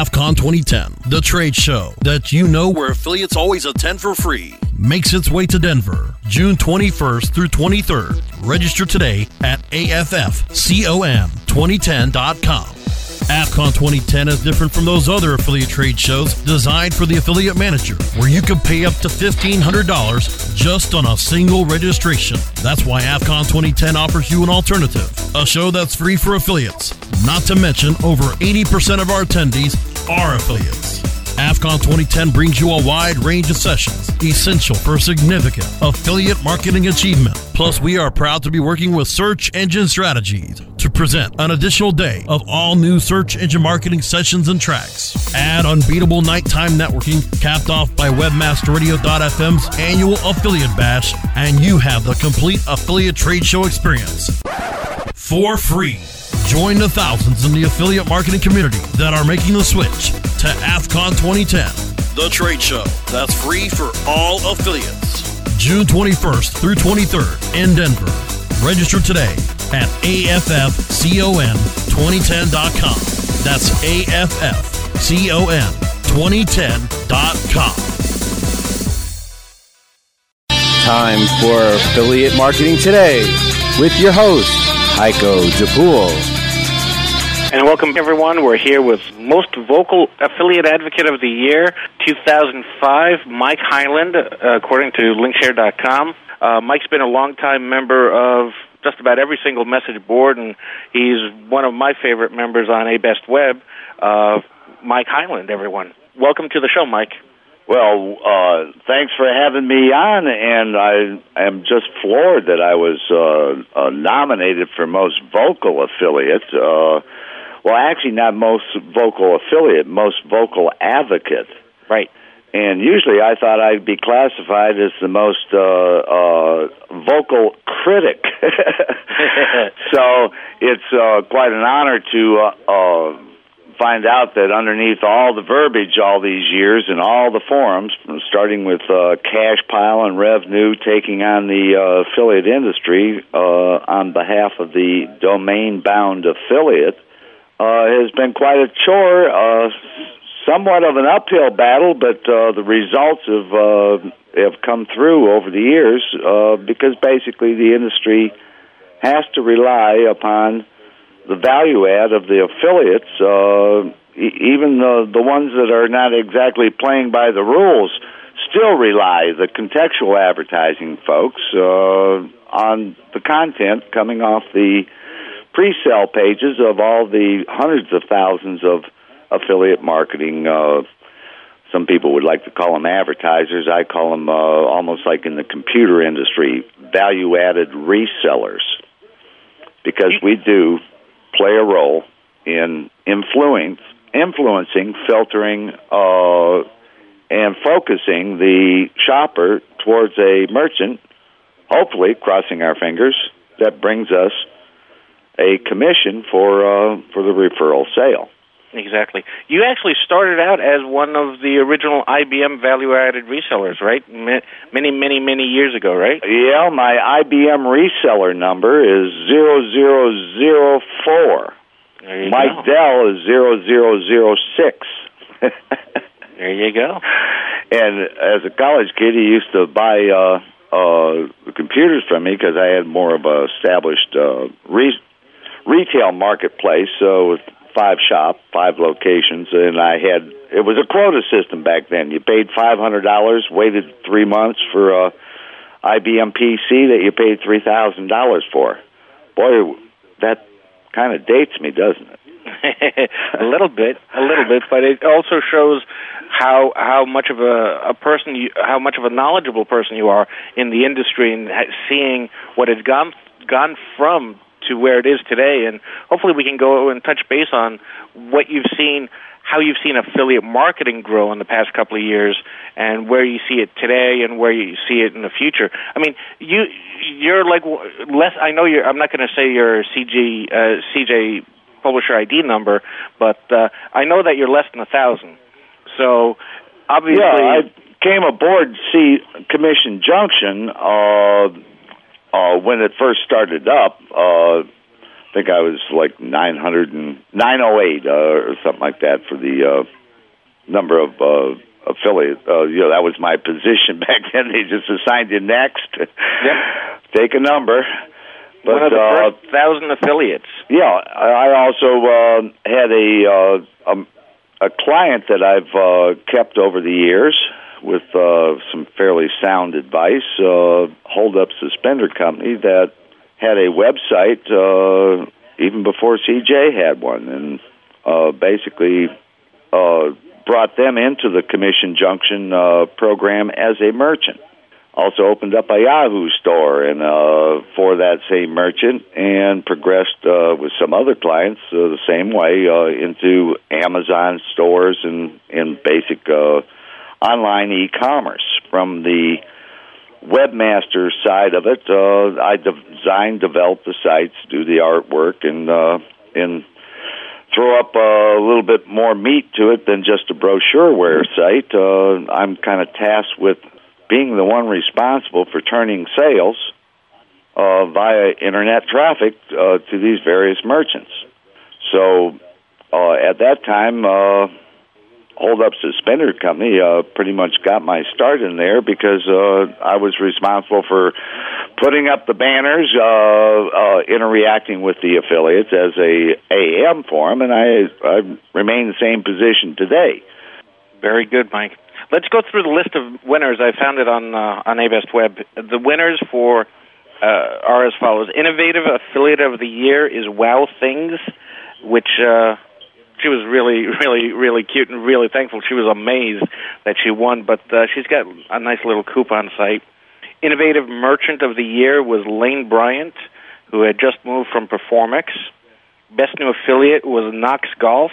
AFCON 2010, the trade show that you know where affiliates always attend for free, makes its way to Denver June 21st through 23rd. Register today at AFFCOM2010.com. AFCON 2010 is different from those other affiliate trade shows designed for the affiliate manager, where you can pay up to $1,500 just on a single registration. That's why AFCON 2010 offers you an alternative, a show that's free for affiliates. Not to mention, over 80% of our attendees are affiliates. AFCON 2010 brings you a wide range of sessions essential for significant affiliate marketing achievement. Plus, we are proud to be working with Search Engine Strategies to present an additional day of all new search engine marketing sessions and tracks. Add unbeatable nighttime networking capped off by WebmasterRadio.fm's annual affiliate bash, and you have the complete affiliate trade show experience for free. Join the thousands in the affiliate marketing community that are making the switch to AFCON 2010, the trade show that's free for all affiliates. June 21st through 23rd in Denver. Register today at AFFCON2010.com. That's AFFCOM2010.com. Time for Affiliate Marketing Today with your host, Heiko DePool. And welcome everyone. We're here with Most Vocal Affiliate Advocate of the Year 2005, Mike Highland, uh, according to Linkshare.com. Uh, Mike's been a longtime member of just about every single message board, and he's one of my favorite members on ABestWeb. Uh, Mike Highland, everyone. Welcome to the show, Mike. Well, uh, thanks for having me on, and I am just floored that I was uh, uh, nominated for most vocal affiliate. Uh, well, actually, not most vocal affiliate, most vocal advocate. Right. And usually, I thought I'd be classified as the most uh, uh, vocal critic. so it's uh, quite an honor to uh, uh, find out that underneath all the verbiage all these years and all the forums, starting with uh, Cash Pile and Revenue taking on the uh, affiliate industry uh, on behalf of the domain bound affiliate, uh, has been quite a chore. Uh, somewhat of an uphill battle, but uh, the results have have come through over the years because basically the industry has to rely upon the value add of the affiliates, uh, e- even the the ones that are not exactly playing by the rules, still rely the contextual advertising folks uh, on the content coming off the pre-sale pages of all the hundreds of thousands of affiliate marketing. Uh, some people would like to call them advertisers. I call them uh, almost like in the computer industry, value-added resellers, because we do play a role in influence, influencing, filtering, uh, and focusing the shopper towards a merchant. Hopefully, crossing our fingers, that brings us a commission for uh, for the referral sale. Exactly. You actually started out as one of the original IBM value-added resellers, right? Many, many, many years ago, right? Yeah, my IBM reseller number is zero zero zero four. Mike go. Dell is zero zero zero six. There you go. And as a college kid, he used to buy uh, uh, computers from me because I had more of a established uh, re- retail marketplace. So with five shop, five locations, and I had it was a quota system back then. You paid five hundred dollars, waited three months for a IBM PC that you paid three thousand dollars for. Boy, that kind of dates me, doesn't it? a little bit, a little bit, but it also shows how how much of a, a person you, how much of a knowledgeable person you are in the industry and seeing what has gone gone from to where it is today, and hopefully we can go and touch base on what you've seen, how you've seen affiliate marketing grow in the past couple of years, and where you see it today and where you see it in the future. I mean, you you're like less. I know you're. I'm not going to say your CG uh, CJ publisher ID number, but uh, I know that you're less than a thousand. So obviously, Yeah, I came aboard C Commission Junction uh, uh, when it first started up. Uh, I think I was like 900 and 908 uh, or something like that for the uh, number of uh, affiliates. Uh, you know, that was my position back then. They just assigned you next. Yep. Take a number. But One of the uh, first thousand affiliates. yeah, I also uh, had a uh, um, a client that I've uh, kept over the years with uh, some fairly sound advice. Uh, Hold Up Suspender Company that had a website uh, even before CJ had one, and uh, basically uh, brought them into the Commission Junction uh, program as a merchant. Also opened up a Yahoo store and uh, for that same merchant, and progressed uh, with some other clients uh, the same way uh, into Amazon stores and and basic uh, online e-commerce. From the webmaster side of it, uh, I design, develop the sites, do the artwork, and uh, and throw up a little bit more meat to it than just a brochureware site. Uh, I'm kind of tasked with being the one responsible for turning sales uh, via internet traffic uh, to these various merchants. So uh, at that time, uh, Hold Up Suspender Company uh, pretty much got my start in there because uh, I was responsible for putting up the banners, uh, uh, interacting with the affiliates as a AM for 'em, and I, I remain the same position today. Very good, Mike. Let's go through the list of winners. I found it on uh, on ABestWeb. The winners for uh, are as follows: Innovative Affiliate of the Year is Wow Things, which uh, she was really, really, really cute and really thankful. She was amazed that she won, but uh, she's got a nice little coupon site. Innovative Merchant of the Year was Lane Bryant, who had just moved from Performics. Best New Affiliate was Knox Golf.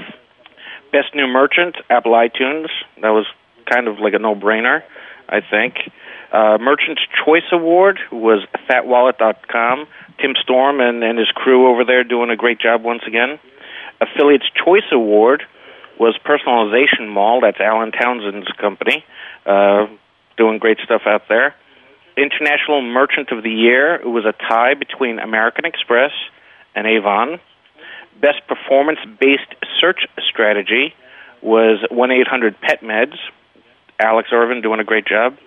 Best New Merchant, Apple iTunes. That was kind of like a no-brainer, I think. Uh, Merchant's Choice Award was FatWallet.com. Tim Storm and, and his crew over there doing a great job once again. Affiliates Choice Award was Personalization Mall. That's Alan Townsend's company, uh, doing great stuff out there. International Merchant of the Year it was a tie between American Express and Avon. Best performance based search strategy was 1 800 Pet Meds. Alex Irvin doing a great job.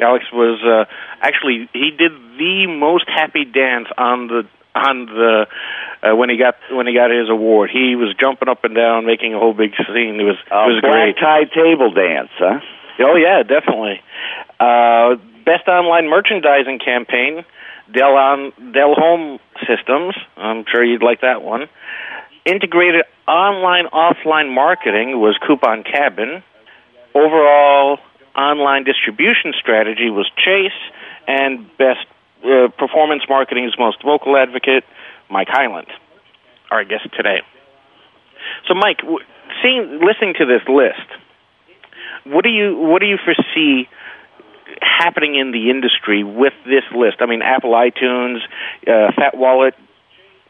Alex was uh, actually he did the most happy dance on the on the uh, when he got when he got his award. He was jumping up and down, making a whole big scene. It was it was Uh, black great. tie table dance, huh? Oh yeah, definitely. Uh, best online merchandising campaign, Dell on Dell Home Systems. I'm sure you'd like that one. Integrated online offline marketing was Coupon Cabin. Overall online distribution strategy was Chase, and best uh, performance marketing's most vocal advocate, Mike Highland. Our guest today. So, Mike, seeing listening to this list, what do you what do you foresee happening in the industry with this list? I mean, Apple iTunes, uh, Fat Wallet,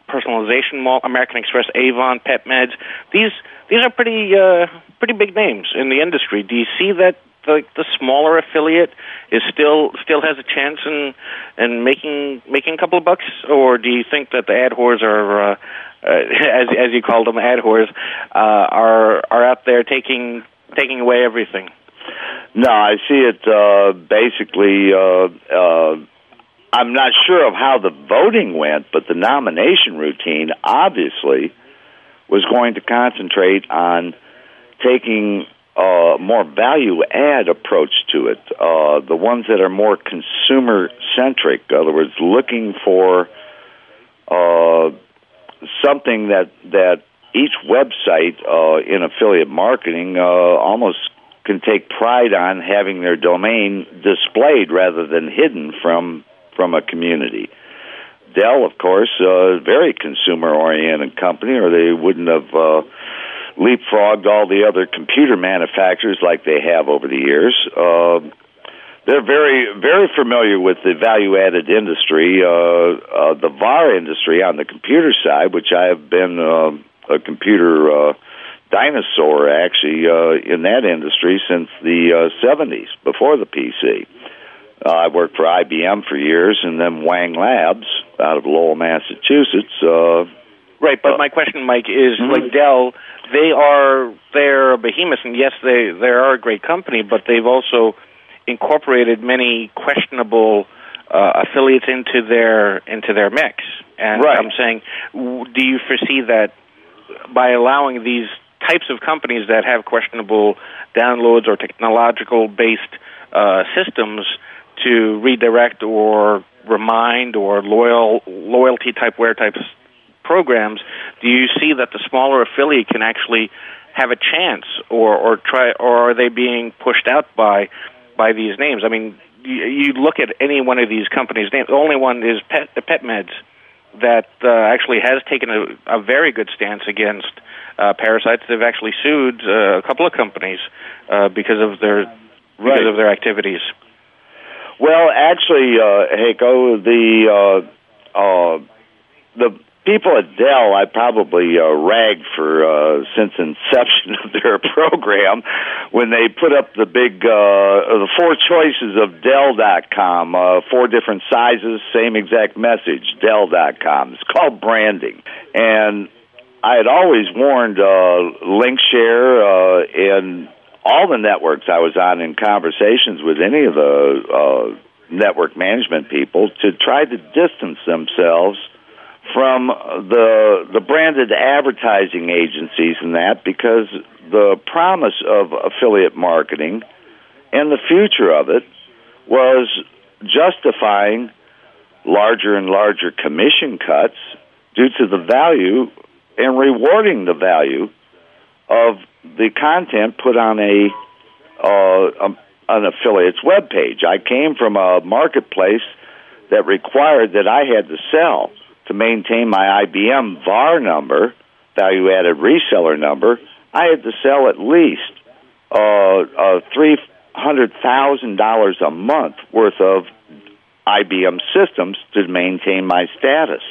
Personalization Mall, American Express, Avon, Pet Meds. These these are pretty uh, pretty big names in the industry. Do you see that the the smaller affiliate is still still has a chance in in making making a couple of bucks, or do you think that the ad whores are uh, uh, as as you called them ad whores uh, are are out there taking taking away everything? No, I see it uh, basically. Uh, uh, I'm not sure of how the voting went, but the nomination routine obviously was going to concentrate on taking a more value add approach to it. Uh, the ones that are more consumer centric, in other words, looking for uh, something that that each website uh, in affiliate marketing uh, almost can take pride on having their domain displayed rather than hidden from from a community. Dell, of course, uh, very consumer oriented company, or they wouldn't have uh, leapfrogged all the other computer manufacturers like they have over the years. Uh, they're very very familiar with the value added industry, uh, uh, the VAR industry on the computer side, which I have been uh, a computer uh, dinosaur actually uh, in that industry since the uh, 70s, before the PC. Uh, I worked for IBM for years, and then Wang Labs out of Lowell, Massachusetts, uh, Right, but uh, my question, Mike, is mm-hmm. like Dell. They are they're a behemoth, and yes, they they are a great company, but they've also incorporated many questionable uh, affiliates into their into their mix. And right. I'm saying, do you foresee that by allowing these types of companies that have questionable downloads or technological based uh, systems to redirect or remind or loyal loyalty type wear types programs, do you see that the smaller affiliate can actually have a chance, or or try, or are they being pushed out by by these names? I mean, you, you look at any one of these companies' names. The only one is Pet, PetMeds that uh, actually has taken a, a very good stance against uh, parasites. They've actually sued uh, a couple of companies uh, because of their right. because of their activities. Well, actually, uh, Haiko, the uh, uh, the people at Dell, I probably uh, ragged for uh, since inception of their program when they put up the big uh, the four choices of Dell.com, uh, four different sizes, same exact message, Dell.com. It's called branding, and I had always warned uh, LinkShare uh, and all the networks I was on in conversations with any of the uh, network management people to try to distance themselves from the the branded advertising agencies and that because the promise of affiliate marketing and the future of it was justifying larger and larger commission cuts due to the value and rewarding the value of the content put on a, uh, um, an affiliate's web page. I came from a marketplace that required that I had to sell to maintain my IBM VAR number, value added reseller number, I had to sell at least uh, uh, $300,000 a month worth of IBM systems to maintain my status.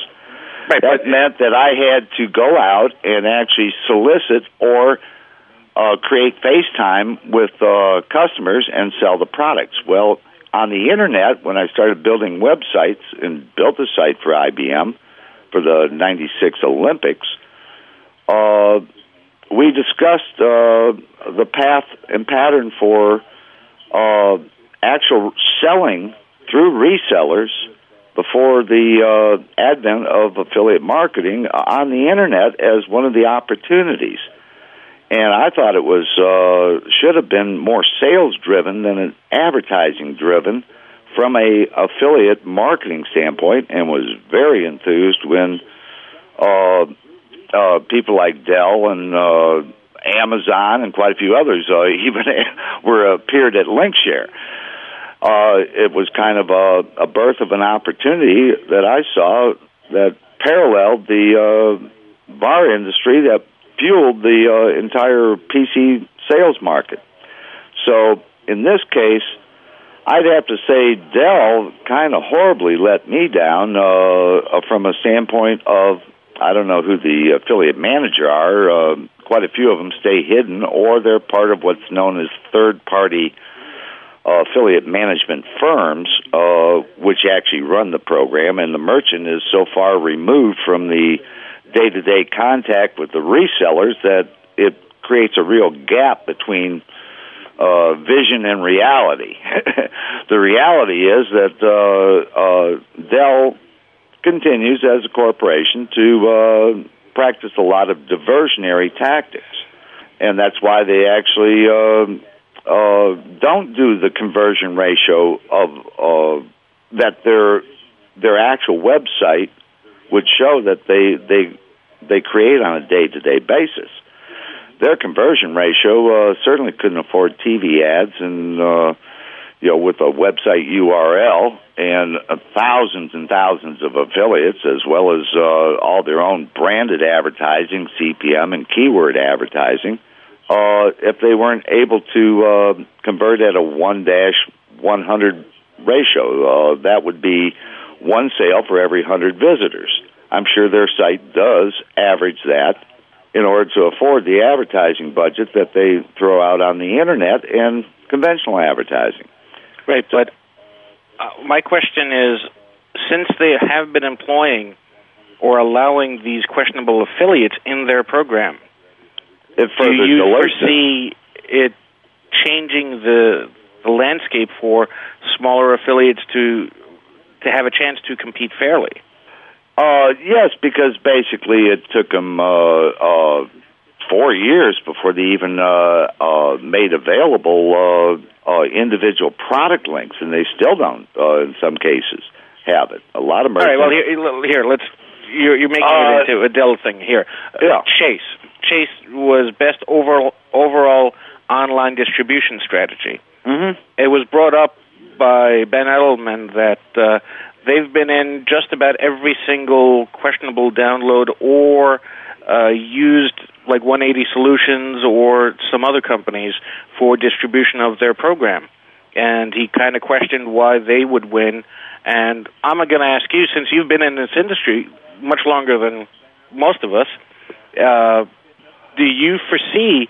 Right, that meant that I had to go out and actually solicit or uh, create FaceTime with uh, customers and sell the products. Well, on the internet, when I started building websites and built a site for IBM, for the 96 Olympics, uh, we discussed uh, the path and pattern for uh, actual selling through resellers before the uh, advent of affiliate marketing on the internet as one of the opportunities. And I thought it was uh, should have been more sales driven than an advertising driven from a affiliate marketing standpoint and was very enthused when uh, uh, people like Dell and uh, Amazon and quite a few others uh, even were appeared at LinkShare. Uh, it was kind of a, a birth of an opportunity that I saw that paralleled the uh, VAR industry that fueled the uh, entire PC sales market. So in this case, I'd have to say Dell kind of horribly let me down uh, uh, from a standpoint of I don't know who the affiliate manager are. Uh, quite a few of them stay hidden, or they're part of what's known as third-party uh, affiliate management firms, uh, which actually run the program. And the merchant is so far removed from the day-to-day contact with the resellers that it creates a real gap between uh, vision and reality. the reality is that uh, uh, Dell continues as a corporation to uh, practice a lot of diversionary tactics, and that's why they actually uh, uh, don't do the conversion ratio of uh, that their their actual website would show that they they they create on a day to day basis their conversion ratio uh, certainly couldn't afford TV ads and uh, you know with a website URL and uh, thousands and thousands of affiliates as well as uh, all their own branded advertising, CPM and keyword advertising. Uh, if they weren't able to uh, convert at a one dash one hundred ratio, uh, that would be one sale for every hundred visitors. I'm sure their site does average that in order to afford the advertising budget that they throw out on the internet and conventional advertising. Right, but uh, my question is since they have been employing or allowing these questionable affiliates in their program. It Do you foresee it changing the the landscape for smaller affiliates to to have a chance to compete fairly? Uh, yes, because basically it took them uh, uh, four years before they even uh, uh, made available uh, uh, individual product links, and they still don't, uh, in some cases, have it. A lot of merchants. All right. Well, here, here let's. You're, you're making Uh, it into a Dell thing here. Uh, yeah. Chase. Chase was best overall overall online distribution strategy. Mm-hmm. It was brought up by Ben Edelman that uh, they've been in just about every single questionable download or uh, used like 180 Solutions or some other companies for distribution of their program. And he kind of questioned why they would win. And I'm going to ask you, since you've been in this industry much longer than most of us, uh, do you foresee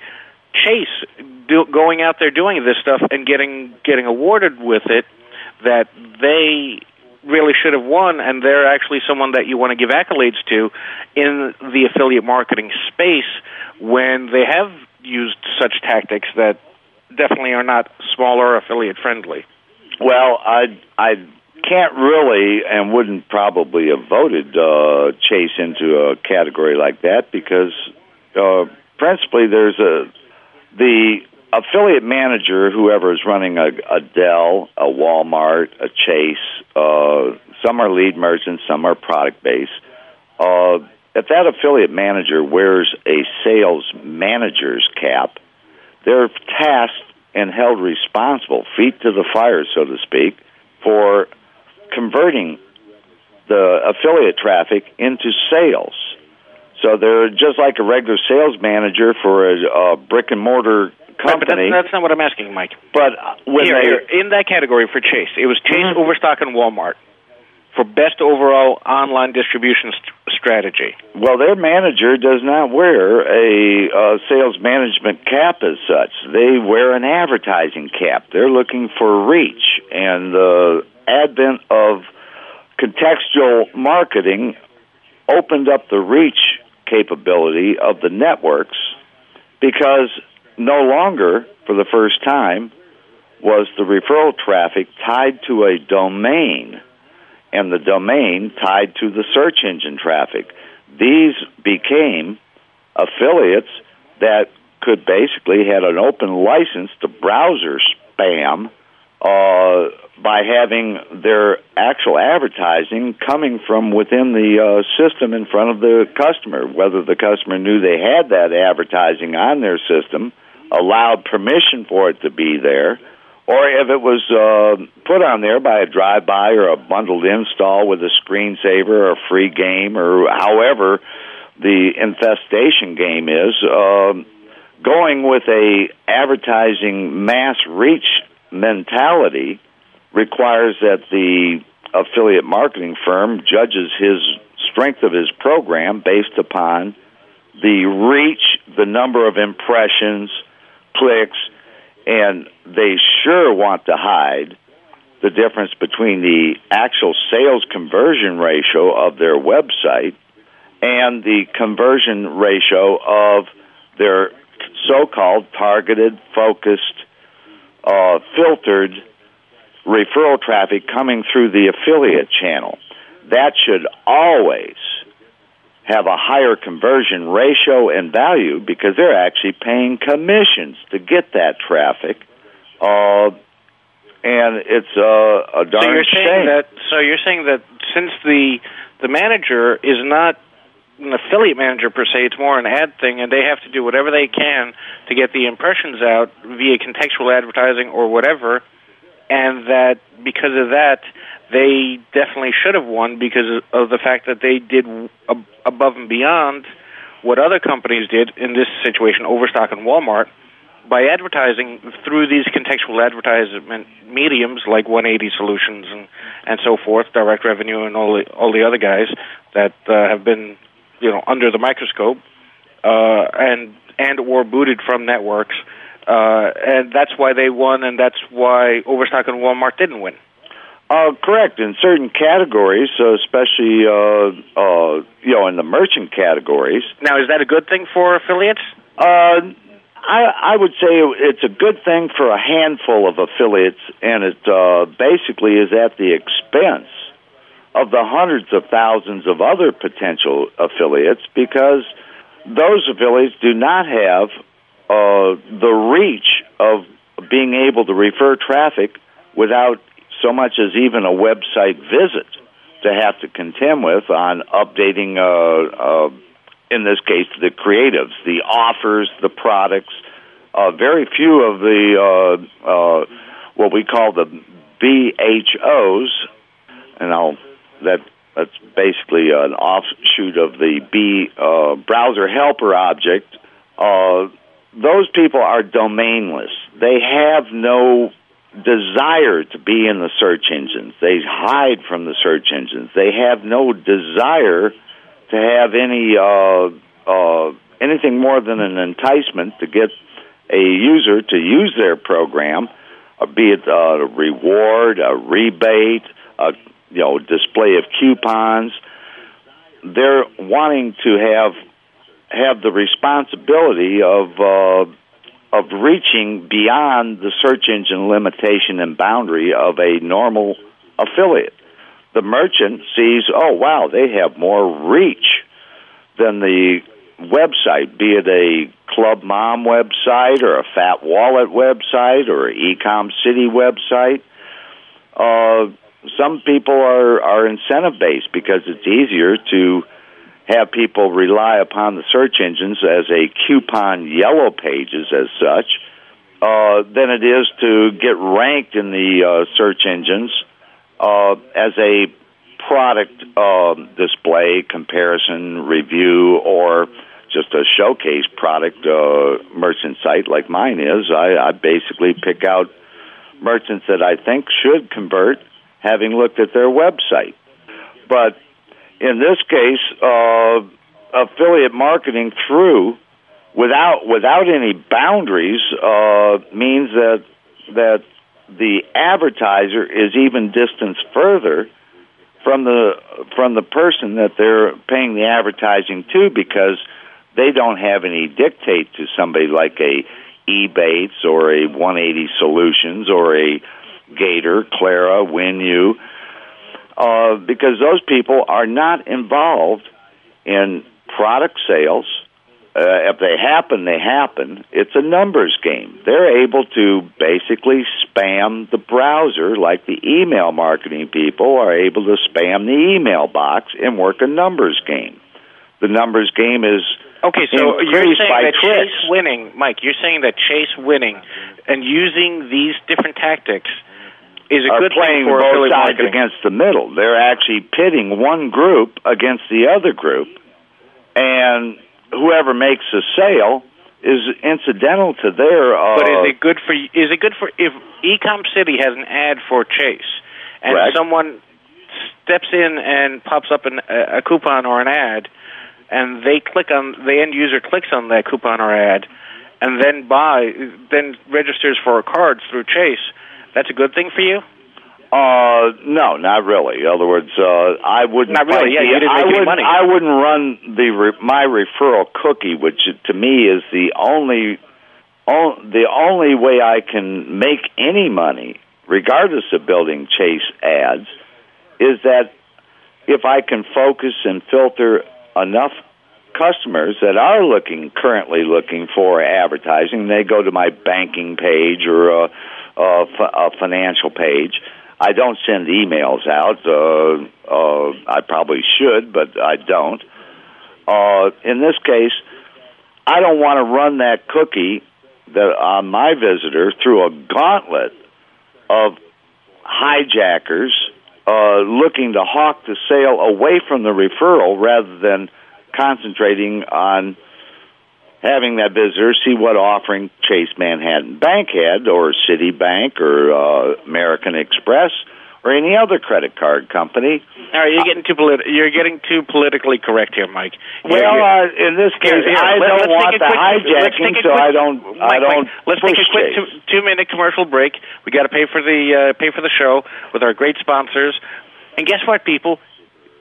Chase do, going out there doing this stuff and getting getting awarded with it that they really should have won and they're actually someone that you want to give accolades to in the affiliate marketing space when they have used such tactics that definitely are not smaller affiliate friendly. Well, I I can't really and wouldn't probably have voted uh, Chase into a category like that because uh, principally there's a the affiliate manager, whoever is running a, a Dell, a Walmart, a Chase. Uh, some are lead merchants, some are product based. Uh, if that affiliate manager wears a sales manager's cap, they're tasked and held responsible, feet to the fire, so to speak, for converting the affiliate traffic into sales. So they're just like a regular sales manager for a, a brick and mortar company. that's, that's not what I'm asking, Mike. But when here, they here, in that category for Chase, it was Chase, Mhm. Overstock, and Walmart for best overall online distribution st- strategy. Well, their manager does not wear a uh, sales management cap as such. They wear an advertising cap. They're looking for reach, and the advent of contextual marketing opened up the reach capability of the networks because no longer, for the first time, was the referral traffic tied to a domain and the domain tied to the search engine traffic. These became affiliates that could basically had an open license to browser spam uh, by having their actual advertising coming from within the uh, system in front of the customer, whether the customer knew they had that advertising on their system, allowed permission for it to be there, or if it was uh, put on there by a drive-by or a bundled install with a screensaver or a free game or however the infestation game is, uh, going with a advertising mass reach mentality requires that the affiliate marketing firm judges his strength of his program based upon the reach, the number of impressions, clicks, and they sure want to hide the difference between the actual sales conversion ratio of their website and the conversion ratio of their so-called targeted, focused, uh, filtered referral traffic coming through the affiliate channel. That should always have a higher conversion ratio and value because they're actually paying commissions to get that traffic. Uh, and it's uh, a darn so you're shame. saying that. So you're saying that since the the manager is not an affiliate manager per se, it's more an ad thing, and they have to do whatever they can to get the impressions out via contextual advertising or whatever, and that because of that, they definitely should have won because of the fact that they did above and beyond what other companies did in this situation, Overstock and Walmart, by advertising through these contextual advertisement mediums like 180 Solutions and and so forth, Direct Revenue and all the all the other guys that uh, have been you know under the microscope uh, and and or booted from networks, uh, and that's why they won, and that's why Overstock and Walmart didn't win. Uh, correct. In certain categories, uh, especially uh, uh, you know in the merchant categories. Now, is that a good thing for affiliates? Uh, I, I would say it's a good thing for a handful of affiliates, and it uh, basically is at the expense of the hundreds of thousands of other potential affiliates because those affiliates do not have uh, the reach of being able to refer traffic without so much as even a website visit to have to contend with on updating, uh, uh, in this case, the creatives, the offers, the products. Uh, very few of the uh, uh, what we call the BHOs, and I'll that that's basically an offshoot of the B uh, browser helper object. Uh, those people are domainless. They have no desire to be in the search engines. They hide from the search engines. They have no desire to have any uh, uh, anything more than an enticement to get a user to use their program, uh, be it a reward, a rebate, a you know display of coupons. They're wanting to have have the responsibility of uh, of reaching beyond the search engine limitation and boundary of a normal affiliate. The merchant sees, oh wow, they have more reach than the website, be it a Club Mom website or a Fat Wallet website or Ecom City website. Uh, some people are are incentive based because it's easier to have people rely upon the search engines as a coupon yellow pages as such uh, than it is to get ranked in the uh, search engines uh, as a product uh, display, comparison, review, or just a showcase product uh, merchant site like mine is. I, I basically pick out merchants that I think should convert, having looked at their website. But in this case, uh, affiliate marketing through without without any boundaries uh, means that that the advertiser is even distanced further from the from the person that they're paying the advertising to because they don't have any dictate to somebody like a Ebates or a 180 Solutions or a Gator, Claria, WhenU uh, because those people are not involved in product sales. Uh, if they happen, they happen. It's a numbers game. They're able to basically spam the browser like the email marketing people are able to spam the email box and work a numbers game. The numbers game is okay. So you're saying that clicks. Chase winning, Mike. You're saying that Chase winning and using these different tactics is a good playing thing for both sides marketing. against the middle. They're actually pitting one group against the other group, and whoever makes the sale is incidental to their. Uh, But is it good for is it good for if Ecom City has an ad for Chase and Correct. someone steps in and pops up an, a, a coupon or an ad and they click on the end user clicks on that coupon or ad and then buy then registers for a card through Chase that's a good thing for you Uh, no, not really. In other words, uh, I wouldn't. Not really, yeah, you didn't I make any wouldn't, money. I wouldn't run the re- my referral cookie, which to me is the only, on, the only way I can make any money, regardless of building chase ads, is that if I can focus and filter enough customers that are looking currently looking for advertising, they go to my banking page or a, a, f- a financial page. I don't send emails out. Uh, uh, I probably should, but I don't. Uh, in this case, I don't want to run that cookie that on my visitor through a gauntlet of hijackers uh, looking to hawk the sale away from the referral rather than concentrating on having that visitor see what offering Chase Manhattan Bank had, or Citibank, or uh, American Express, or any other credit card company. All right, you're getting too polit- You're getting too politically correct here, Mike. Well, uh, in this case, Here, here, I let- don't want the quick- hijacking, take so quick- I don't. I Mike, don't. Mike, let's take a quick two, two minute commercial break. We got to pay for the uh, pay for the show with our great sponsors. And guess what, people?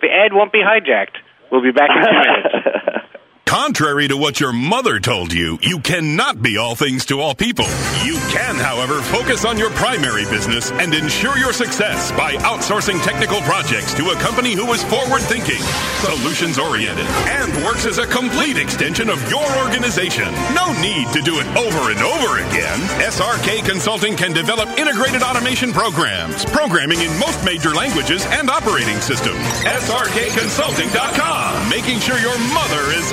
The ad won't be hijacked. We'll be back in two minutes. Contrary to what your mother told you, you cannot be all things to all people. You can, however, focus on your primary business and ensure your success by outsourcing technical projects to a company who is forward thinking, solutions oriented, and works as a complete extension of your organization. No need to do it over and over again. SRK Consulting can develop integrated automation programs, programming in most major languages and operating systems. SRKConsulting.com, making sure your mother is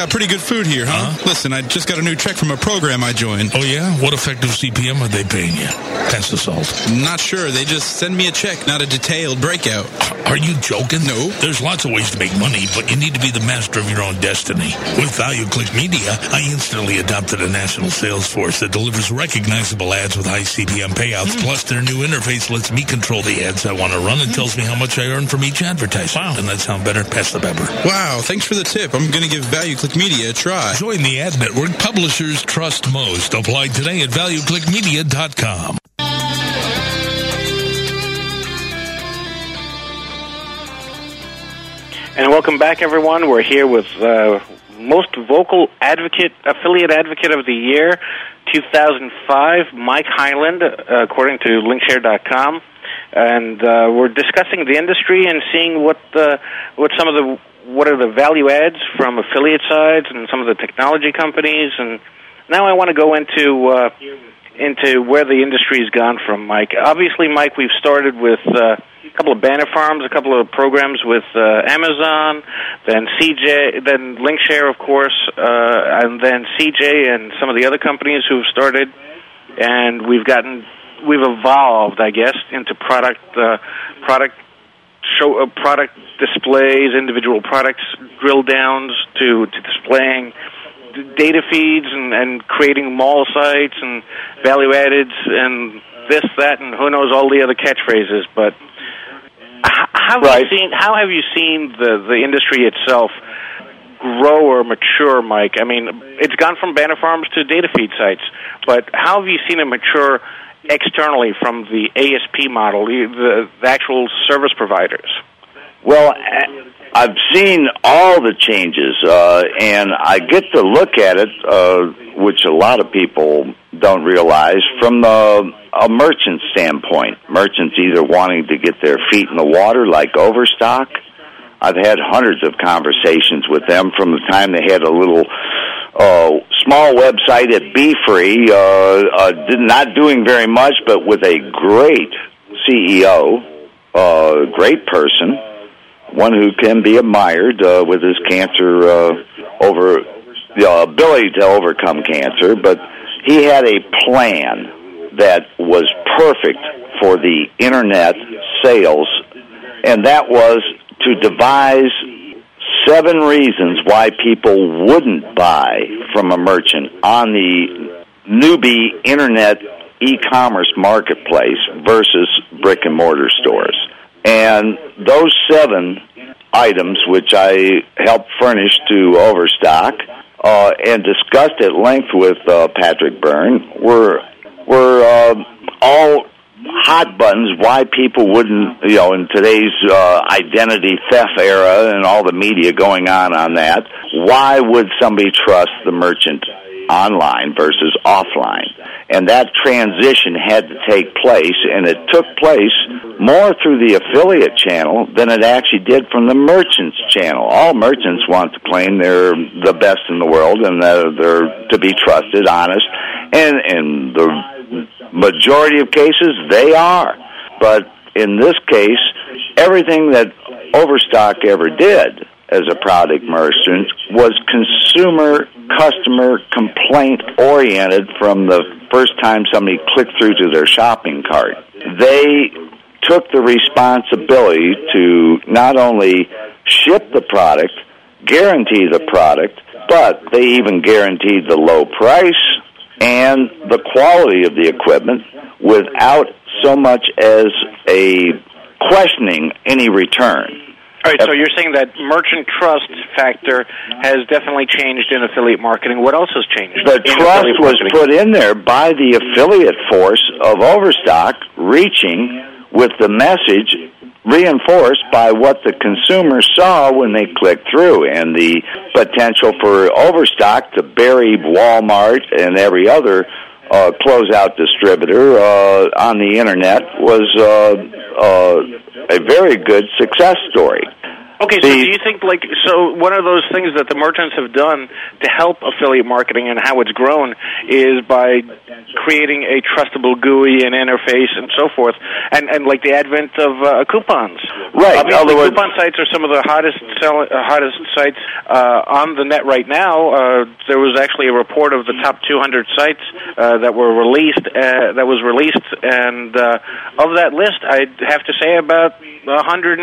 pretty good food here, huh? Uh-huh. Listen, I just got a new check from a program I joined. Oh, yeah? What effective CPM are they paying you? Pass the salt. Not sure. They just send me a check, not a detailed breakout. Are you joking? No. There's lots of ways to make money, but you need to be the master of your own destiny. With ValueClick Media, I instantly adopted a national sales force that delivers recognizable ads with high CPM payouts. Hmm. Plus, their new interface lets me control the ads I want to run and hmm. tells me how much I earn from each advertisement. Wow. Doesn't that sound better? Pass the pepper. Wow, thanks for the tip. I'm going to give ValueClick Media a try. Join the ad network publishers trust most. Apply today at valueclickmedia.com. And welcome back, everyone. We're here with uh, most vocal advocate, affiliate advocate of the year, 2005, Mike Highland, uh, according to Linkshare.com, and uh, we're discussing the industry and seeing what the what some of the what are the value adds from affiliate sides and some of the technology companies. And now I want to go into uh, into where the industry's gone from, Mike. Obviously, Mike, we've started with. Uh, a couple of banner farms, a couple of programs with uh, Amazon, then CJ, then Linkshare, of course, uh, and then CJ and some of the other companies who've started, and we've gotten, we've evolved, I guess, into product, uh, product show, uh, product displays, individual products, drill downs to to displaying data feeds and, and creating mall sites and value added and this, that, and who knows all the other catchphrases, but how have Right. you seen how have you seen the the industry itself grow or mature, Mike? I mean, it's gone from banner farms to data feed sites, but how have you seen it mature externally from the ASP model, the, the, actual service providers? Well, I've seen all the changes, uh, and I get to look at it, uh, which a lot of people don't realize, from the, a merchant standpoint. Merchants either wanting to get their feet in the water, like Overstock. I've had hundreds of conversations with them from the time they had a little uh, small website at Be Free, uh, uh, not doing very much, but with a great CEO, uh, great person, one who can be admired uh, with his cancer uh, over the ability to overcome cancer, but he had a plan that was perfect for the internet sales, and that was to devise seven reasons why people wouldn't buy from a merchant on the newbie internet e-commerce marketplace versus brick and mortar stores. And those seven items, which I helped furnish to Overstock, uh, and discussed at length with uh, Patrick Byrne were were uh, all hot buttons why people wouldn't you know in today's uh, identity theft era and all the media going on on that why would somebody trust the merchant online versus offline? And that transition had to take place and it took place more through the affiliate channel than it actually did from the merchants channel. All merchants want to claim they're the best in the world and that they're to be trusted honest and in the majority of cases they are but in this case everything that overstock ever did as a product merchant was consumer customer complaint oriented from the first time somebody clicked through to their shopping cart. They took the responsibility to not only ship the product, guarantee the product, but they even guaranteed the low price and the quality of the equipment without so much as a questioning any return. All right, so you're saying that merchant trust factor has definitely changed in affiliate marketing. What else has changed? The trust was marketing? put in there by the affiliate force of Overstock, reaching with the message reinforced by what the consumer saw when they clicked through, and the potential for Overstock to bury Walmart and every other uh, closeout distributor uh, on the internet was uh, uh, a very good success story. Okay, so do you think like so one of those things that the merchants have done to help affiliate marketing and how it's grown is by creating a trustable GUI and interface and so forth, and and like the advent of uh, coupons. Right. Obviously, words- coupon sites are some of the hottest sell, uh, hottest sites uh, on the net right now. Uh, there was actually a report of the top 200 sites uh, that were released uh, that was released, and uh, of that list, I'd have to say about 100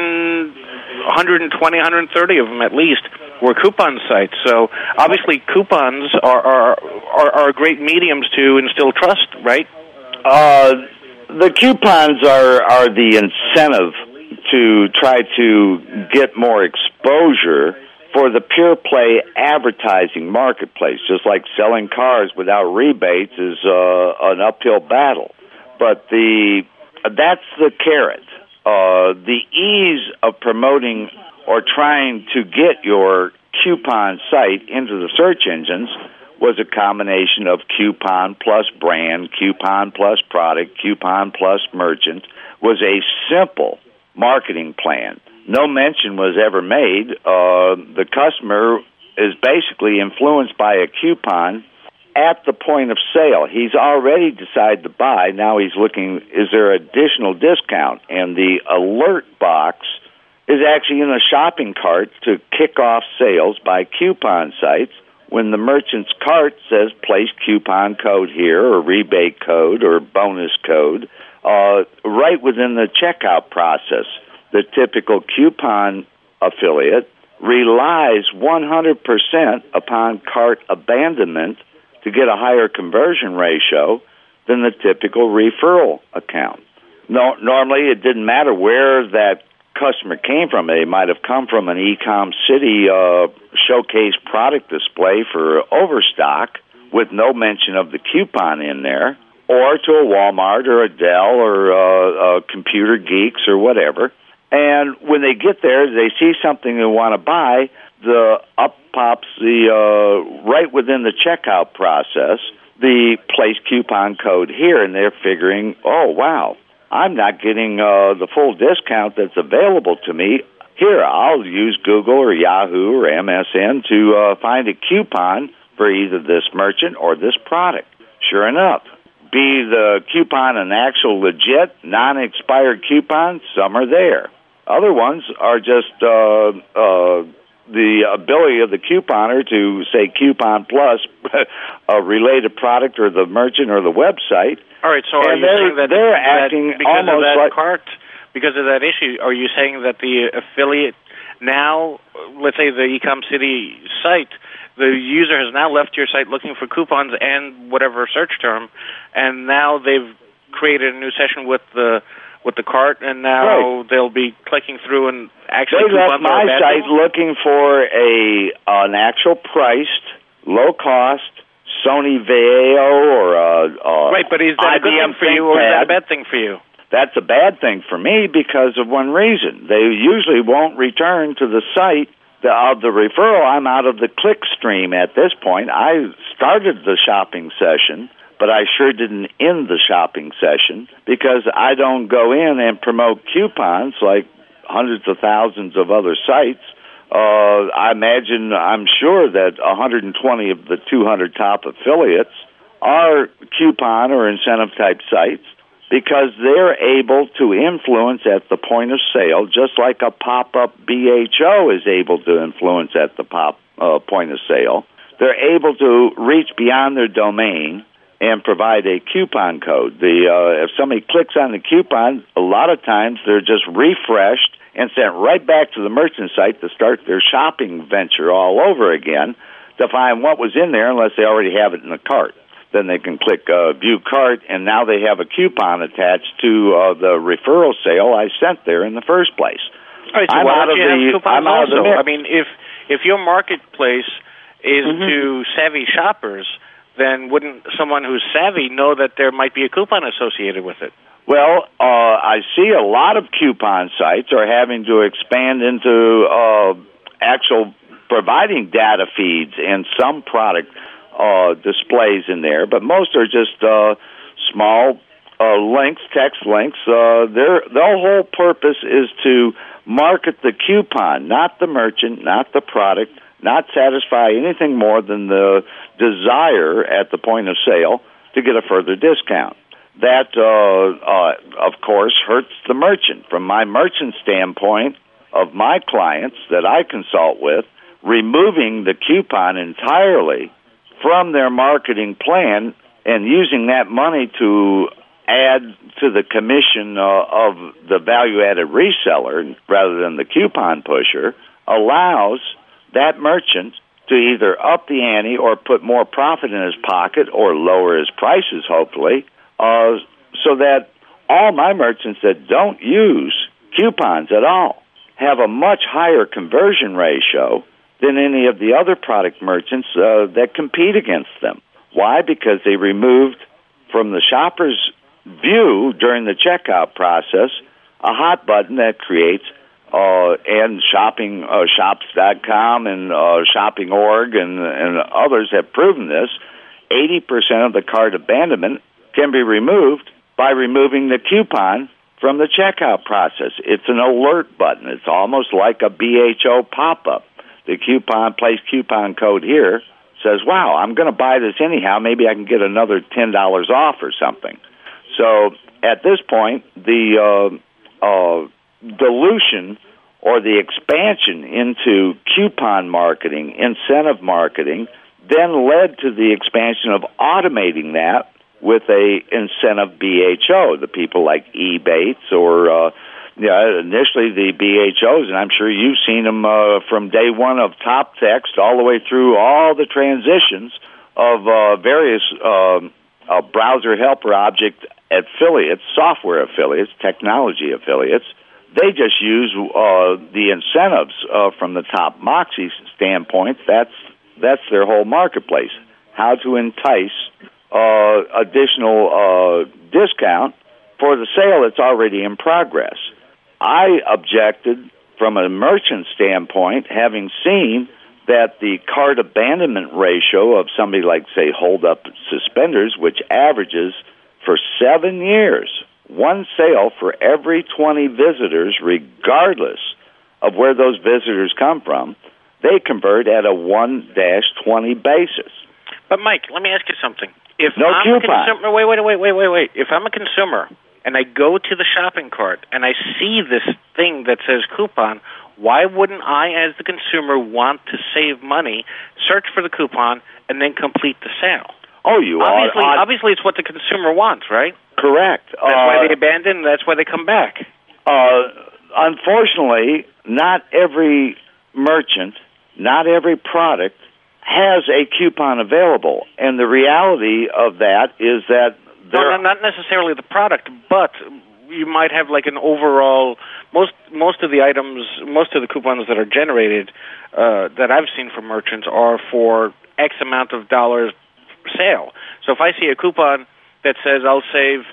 and 120, 130 of them at least were coupon sites. So obviously, coupons are are are, are great mediums to instill trust, right? Uh, the coupons are are the incentive to try to get more exposure for the pure play advertising marketplace. Just like selling cars without rebates is uh, an uphill battle, but the that's the carrot. Uh, the ease of promoting or trying to get your coupon site into the search engines was a combination of coupon plus brand, coupon plus product, coupon plus merchant, was a simple marketing plan. No mention was ever made. Uh, the customer is basically influenced by a coupon at the point of sale. He's already decided to buy. Now he's looking, is there additional discount? And the alert box is actually in a shopping cart to kick off sales by coupon sites when the merchant's cart says place coupon code here or rebate code or bonus code uh, right within the checkout process. The typical coupon affiliate relies 100% upon cart abandonment to get a higher conversion ratio than the typical referral account. No, normally, it didn't matter where that customer came from. They might have come from an Ecom City uh, showcase product display for Overstock with no mention of the coupon in there, or to a Walmart or a Dell or uh, uh, Computer Geeks or whatever. And when they get there, they see something they want to buy. The up pops the uh, right within the checkout process the place coupon code here, and they're figuring, oh wow, I'm not getting uh, the full discount that's available to me. Here, I'll use Google or Yahoo or MSN to uh, find a coupon for either this merchant or this product. Sure enough, be the coupon an actual legit, non-expired coupon, some are there. Other ones are just uh, uh, the ability of the couponer to say coupon plus a related product or the merchant or the website. All right, so are And you they're- saying that they're that acting because of almost that like- cart, because of that issue? Are you saying that the affiliate now, let's say the Ecom City site, the user has now left your site looking for coupons and whatever search term, and now they've created a new session with the with the cart, and now they'll be clicking through and actually They left my site looking for a an actual priced low cost Sony Vaio or a, a right, but is that a good IBM thing for you, or is that a bad thing for you? That's a bad thing for me because of one reason. They usually won't return to the site the, of the referral. I'm out of the click stream at this point. I started the shopping session, but I sure didn't end the shopping session because I don't go in and promote coupons like hundreds of thousands of other sites. Uh, I imagine, I'm sure that 120 of the 200 top affiliates are coupon or incentive type sites because they're able to influence at the point of sale, just like a pop up BHO is able to influence at the pop uh, point of sale. They're able to reach beyond their domain and provide a coupon code. The uh, if somebody clicks on the coupon, a lot of times they're just refreshed and sent right back to the merchant site to start their shopping venture all over again to find what was in there unless they already have it in the cart. Then they can click uh, view cart, and now they have a coupon attached to uh, the referral sale I sent there in the first place. All right, so I'm why out don't of you the- have coupons I'm out of the also? I mean, if if your marketplace is Mm-hmm. to savvy shoppers, then wouldn't someone who's savvy know that there might be a coupon associated with it? Well, uh, I see a lot of coupon sites are having to expand into uh, actual providing data feeds and some product uh, displays in there, but most are just uh, small uh, links, text links. Uh, their their whole purpose is to market the coupon, not the merchant, not the product, not satisfy anything more than the desire at the point of sale to get a further discount. That, uh, uh, of course, hurts the merchant. From my merchant standpoint, of my clients that I consult with, removing the coupon entirely from their marketing plan and using that money to add to the commission uh, of the value added reseller rather than the coupon pusher allows that merchant to either up the ante or put more profit in his pocket or lower his prices, hopefully, uh, so that all my merchants that don't use coupons at all have a much higher conversion ratio than any of the other product merchants uh, that compete against them. Why? Because they removed from the shopper's view during the checkout process a hot button that creates uh, and shopping uh, shops.com and uh, shopping.org and and others have proven this 80% of the cart abandonment can be removed by removing the coupon from the checkout process. It's an alert button. It's almost like a BHO pop-up. The coupon place coupon code here says, "Wow, I'm going to buy this anyhow. Maybe I can get another $10 off or something." So, at this point, the uh, uh, dilution or the expansion into coupon marketing, incentive marketing, then led to the expansion of automating that with a incentive BHO. The people like Ebates or uh, yeah, initially the BHOs, and I'm sure you've seen them uh, from day one of Top Text all the way through all the transitions of uh, various uh, uh, browser helper object affiliates, software affiliates, technology affiliates. They just use uh, the incentives uh, from the top Moxie standpoint. That's that's their whole marketplace. How to entice uh, additional uh, discount for the sale that's already in progress. I objected from a merchant standpoint, having seen that the cart abandonment ratio of somebody like, say, Hold Up Suspenders, which averages for seven years one sale for every 20 visitors, regardless of where those visitors come from, they convert at a 1 20 basis. But Mike, let me ask you something. If No I'm a coupon. consumer, wait, wait, wait, wait, wait, wait. If I'm a consumer and I go to the shopping cart and I see this thing that says coupon, why wouldn't I, as the consumer, want to save money, search for the coupon, and then complete the sale? Oh, you obviously, are obviously, it's what the consumer wants, right? correct. That's why Uh, they abandon. That's why they come back. Uh, unfortunately, not every merchant, not every product has a coupon available, and the reality of that is that No, there no, not necessarily the product, but you might have like an overall. Most most of the items, most of the coupons that are generated uh, that I've seen from merchants are for X amount of dollars sale. So if I see a coupon that says I'll save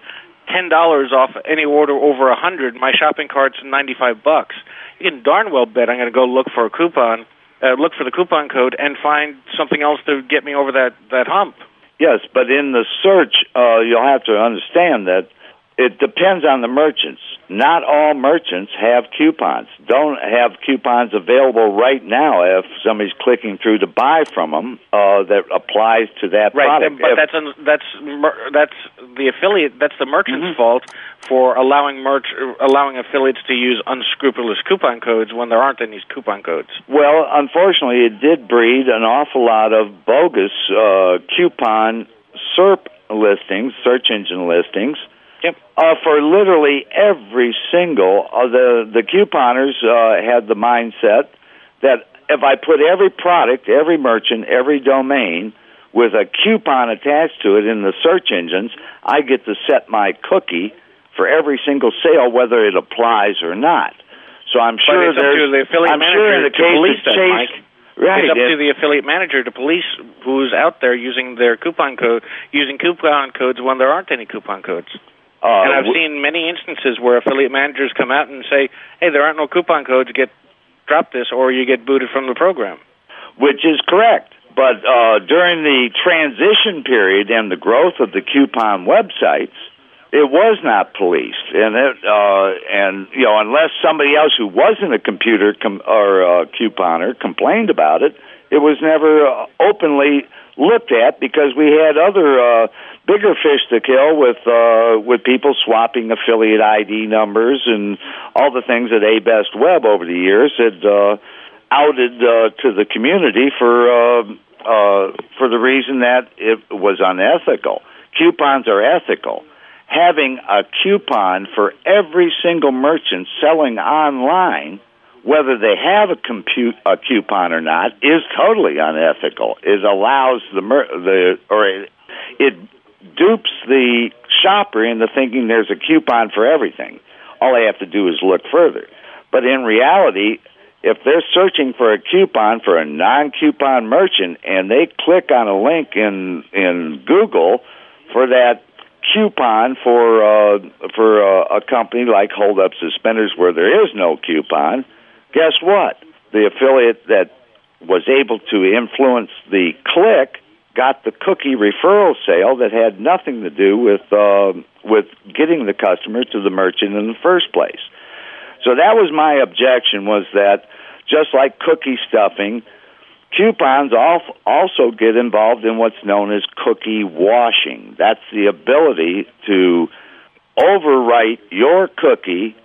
ten dollars off any order over a hundred, my shopping cart's ninety five bucks. You can darn well bet I'm going to go look for a coupon, uh, look for the coupon code, and find something else to get me over that that hump. Yes, but in the search, uh, you'll have to understand that it depends on the merchants. Not all merchants have coupons. Don't have coupons available right now if somebody's clicking through to buy from them uh, that applies to that right, product. but If- that's that's that's the affiliate. That's the merchant's Mm-hmm. fault for allowing merch allowing affiliates to use unscrupulous coupon codes when there aren't any coupon codes. Well, unfortunately, it did breed an awful lot of bogus uh, coupon SERP listings, search engine listings. Yep. Uh, for literally every single of the the couponers uh, had the mindset that if I put every product, every merchant, every domain with a coupon attached to it in the search engines, I get to set my cookie for every single sale, whether it applies or not. So I'm sure there's. the affiliate I'm manager sure in the to case police of Chase, right? It's up to the affiliate manager to police who's out there using their coupon code, using coupon codes when there aren't any coupon codes. Uh, and I've w- seen many instances where affiliate managers come out and say, "Hey, there aren't no coupon codes. Get drop this, or you get booted from the program." which is correct. But uh, during the transition period and the growth of the coupon websites, it was not policed, and it uh, and you know unless somebody else who wasn't a computer com- or uh, couponer complained about it, it was never uh, openly looked at because we had other uh, bigger fish to kill with uh, with people swapping affiliate ID numbers and all the things that ABestWeb over the years had uh, outed uh, to the community for uh, uh, for the reason that it was unethical. Coupons are ethical. Having a coupon for every single merchant selling online, whether they have a compute a coupon or not, is totally unethical. It allows the the or it, it dupes the shopper into thinking there's a coupon for everything. All they have to do is look further. But in reality, if they're searching for a coupon for a non-coupon merchant and they click on a link in in Google for that coupon for uh, for uh, a company like Hold Up Suspenders where there is no coupon, guess what? The affiliate that was able to influence the click got the cookie referral sale that had nothing to do with uh, with getting the customer to the merchant in the first place. So that was my objection was that just like cookie stuffing, coupons also get involved in what's known as cookie washing. That's the ability to overwrite your cookie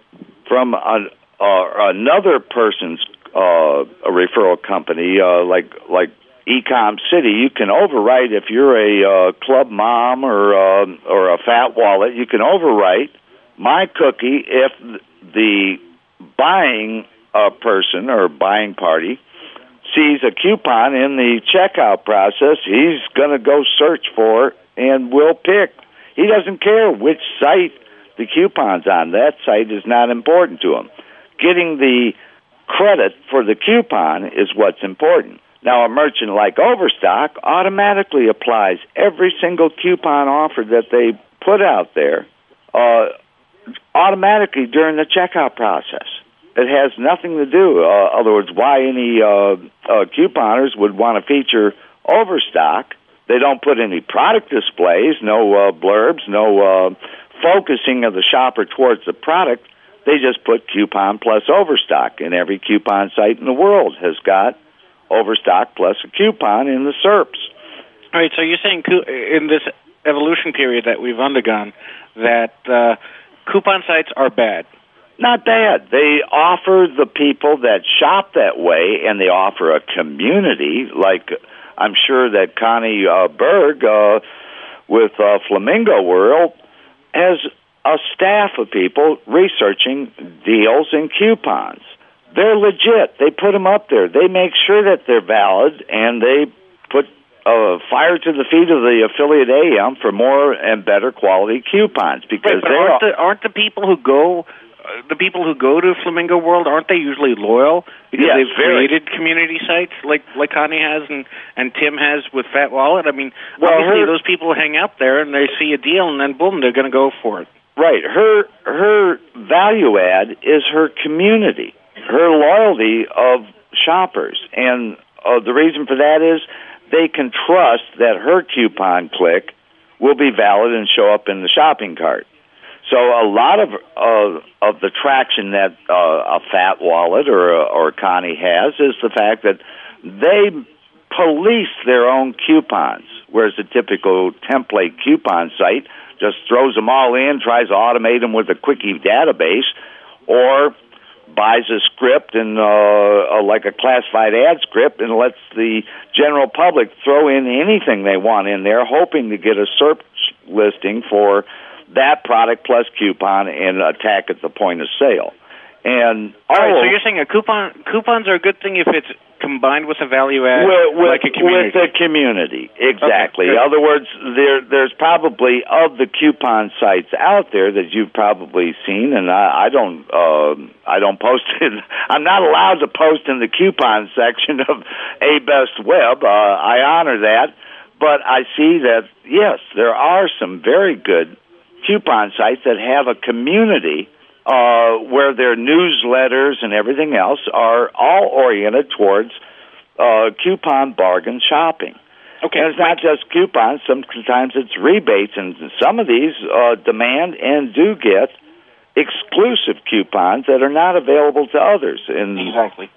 from an, uh, another person's uh, a referral company, uh, like like Ecom City. You can overwrite if you're a uh, club mom or uh, or a fat wallet. You can overwrite my cookie if the buying uh, person or buying party sees a coupon in the checkout process, he's going to go search for and will pick. He doesn't care which site the coupon's on. That site is not important to him. Getting the credit for the coupon is what's important. Now, a merchant like Overstock automatically applies every single coupon offer that they put out there uh, automatically during the checkout process. It has nothing to do. Uh, other words, why any uh, uh, couponers would want to feature Overstock? They don't put any product displays, no uh, blurbs, no uh, focusing of the shopper towards the product. They just put coupon plus Overstock, and every coupon site in the world has got Overstock plus a coupon in the SERPs. All right, so you're saying in this evolution period that we've undergone that uh, coupon sites are bad. Not bad. They offer the people that shop that way, and they offer a community. Like I'm sure that Connie uh, Berg uh, with uh, Flamingo World has a staff of people researching deals and coupons. They're legit. They put them up there. They make sure that they're valid, and they put uh, fire to the feet of the affiliate AM for more and better quality coupons because Right, but aren't the, aren't the people who go uh, the people who go to Flamingo World aren't they usually loyal because Yes, they've very. created community sites like like Connie has and and Tim has with Fat Wallet? I mean, Well, obviously her- those people hang out there and they see a deal and then boom, they're going to go for it. Right. Her her value add is her community, her loyalty of shoppers, and uh, the reason for that is they can trust that her coupon click will be valid and show up in the shopping cart. So a lot of uh, of the traction that uh, a Fat Wallet or or Connie has is the fact that they police their own coupons, whereas a typical template coupon site just throws them all in, tries to automate them with a quickie database, or buys a script and uh, like a classified ad script and lets the general public throw in anything they want in there, hoping to get a search listing for that product plus coupon and attack at the point of sale. And All right, so you're saying a coupon coupons are a good thing if it's combined with a value add with, with, like a community. with the community, exactly. Okay, In other words, there there's probably of the coupon sites out there that you've probably seen, and I, I don't uh, I don't post it. I'm not allowed to post in the coupon section of ABestWeb. Uh, I honor that, but I see that yes, there are some very good coupon sites that have a community uh, where their newsletters and everything else are all oriented towards uh, coupon bargain shopping. Okay, and it's not just coupons. Sometimes it's rebates, and some of these uh, demand and do get exclusive coupons that are not available to others. And exactly,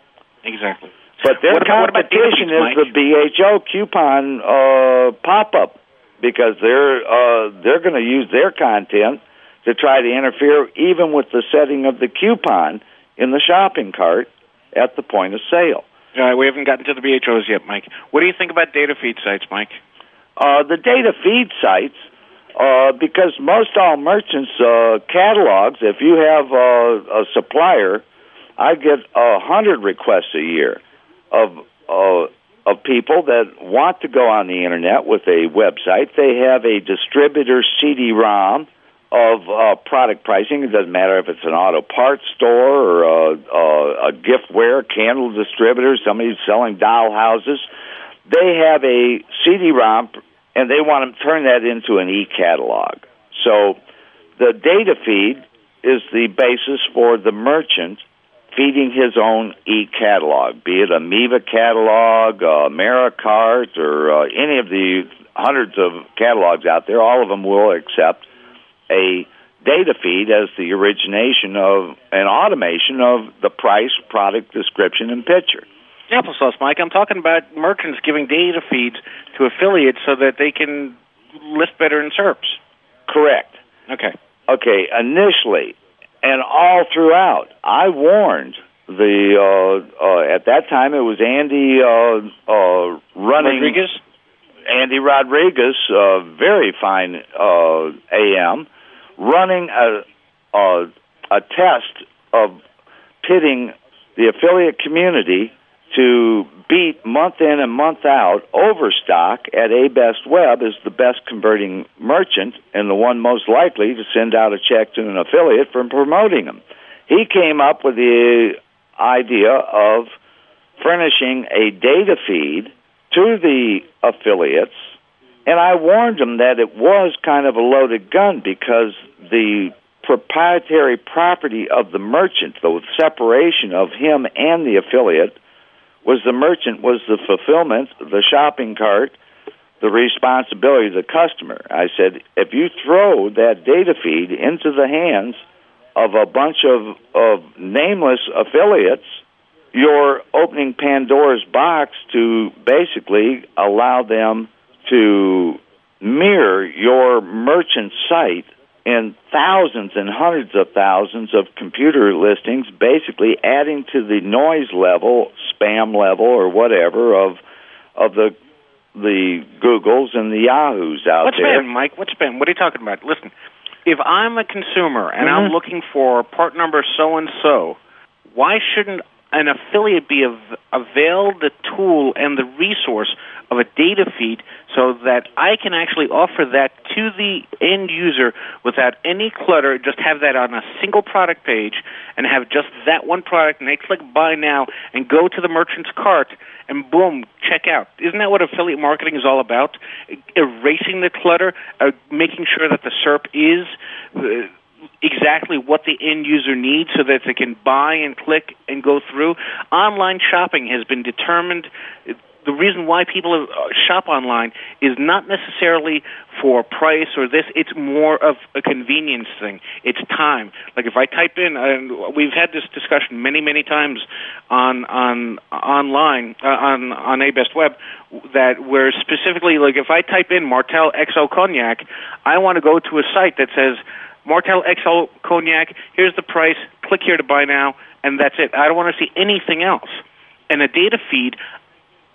exactly. but their What about- competition is the BHO coupon uh, pop-up because they're uh, they're going to use their content to try to interfere even with the setting of the coupon in the shopping cart at the point of sale. All right, we haven't gotten to the BHOs yet, Mike. What do you think about data feed sites, Mike? Uh, the data feed sites, uh, because most all merchants' uh, catalogs, if you have uh, a supplier, I get a hundred requests a year of uh, of people that want to go on the internet with a website. They have a distributor CD-ROM of uh, product pricing. It doesn't matter if it's an auto parts store or a, a, a giftware, candle distributor, somebody selling doll houses. They have a CD-ROM, and they want to turn that into an e-catalog. So the data feed is the basis for the merchant feeding his own e-catalog, be it a Miva catalog, uh, Americart, or uh, any of the hundreds of catalogs out there. All of them will accept a data feed as the origination of an automation of the price, product description, and picture. Applesauce, Mike. I'm talking about merchants giving data feeds to affiliates so that they can list better in SERPs. Correct. Okay. Okay, initially and all throughout, I warned the uh, uh, at that time it was Andy uh, uh, running Rodriguez? Andy Rodriguez, uh, very fine uh, AM, running a, a a test of pitting the affiliate community to beat month in and month out Overstock at ABestWeb is the best converting merchant and the one most likely to send out a check to an affiliate for promoting them. He came up with the idea of furnishing a data feed to the affiliates, and I warned him that it was kind of a loaded gun because the proprietary property of the merchant, the separation of him and the affiliate, was the merchant was the fulfillment, the shopping cart, the responsibility of the customer. I said, if you throw that data feed into the hands of a bunch of, of nameless affiliates, you're opening Pandora's box to basically allow them to mirror your merchant site in thousands and hundreds of thousands of computer listings, basically adding to the noise level, spam level, or whatever of of the the Googles and the Yahoos out What's there. spam, Mike? What's spam? What are you talking about? Listen, if I'm a consumer and I'm Mhm. looking for part number so and so, why shouldn't an affiliate be av- availed the tool and the resource of a data feed so that I can actually offer that to the end user without any clutter, just have that on a single product page and have just that one product and they click buy now and go to the merchant's cart and boom, check out. Isn't that what affiliate marketing is all about? Erasing the clutter, uh, making sure that the SERP is uh, exactly what the end user needs so that they can buy and click and go through. Online shopping has been determined the reason why people uh, shop online is not necessarily for price or this. It's more of a convenience thing. It's time. Like if I type in, and we've had this discussion many, many times on on online uh, on on ABestWeb that where specifically like if I type in Martell XO cognac, I want to go to a site that says Martell XO cognac. Here's the price. Click here to buy now, and that's it. I don't want to see anything else. And a data feed,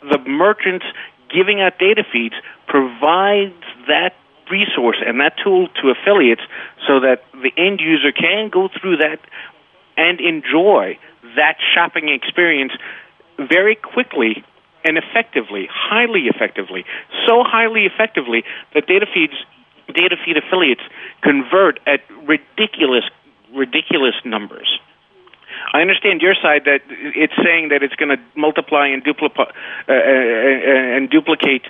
the merchants giving out data feeds provides that resource and that tool to affiliates so that the end user can go through that and enjoy that shopping experience very quickly and effectively, highly effectively, so highly effectively that data feeds data feed affiliates convert at ridiculous ridiculous numbers. I understand your side that it's saying that it's going to multiply and, dupli- uh, uh, and duplicate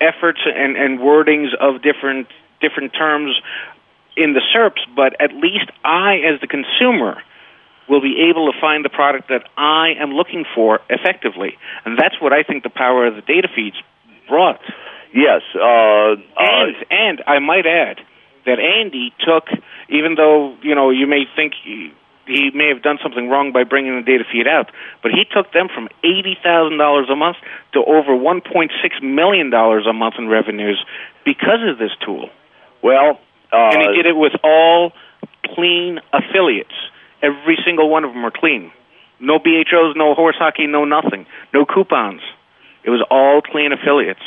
efforts and, and wordings of different different terms in the SERPs, but at least I, as the consumer, will be able to find the product that I am looking for effectively, and that's what I think the power of the data feeds brought. Yes, uh, and uh, and I might add that Andy took, even though you know you may think he, he may have done something wrong by bringing the data feed out, but he took them from eighty thousand dollars a month to over one point six million dollars a month in revenues because of this tool. Well, uh, and he did it with all clean affiliates. Every single one of them are clean. No BHOs, no horse hockey, no nothing, no coupons. It was all clean affiliates.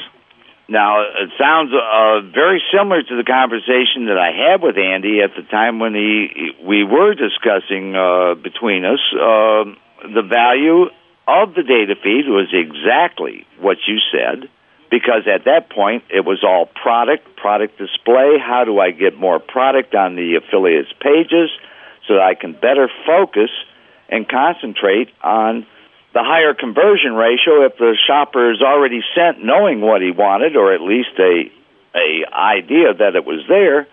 Now, it sounds uh, very similar to the conversation that I had with Andy at the time when he we were discussing uh, between us. Uh, the value of the data feed was exactly what you said, because at that point it was all product, product display. How do I get more product on the affiliates' pages so that I can better focus and concentrate on the higher conversion ratio if the shopper is already sent knowing what he wanted or at least a a idea that it was there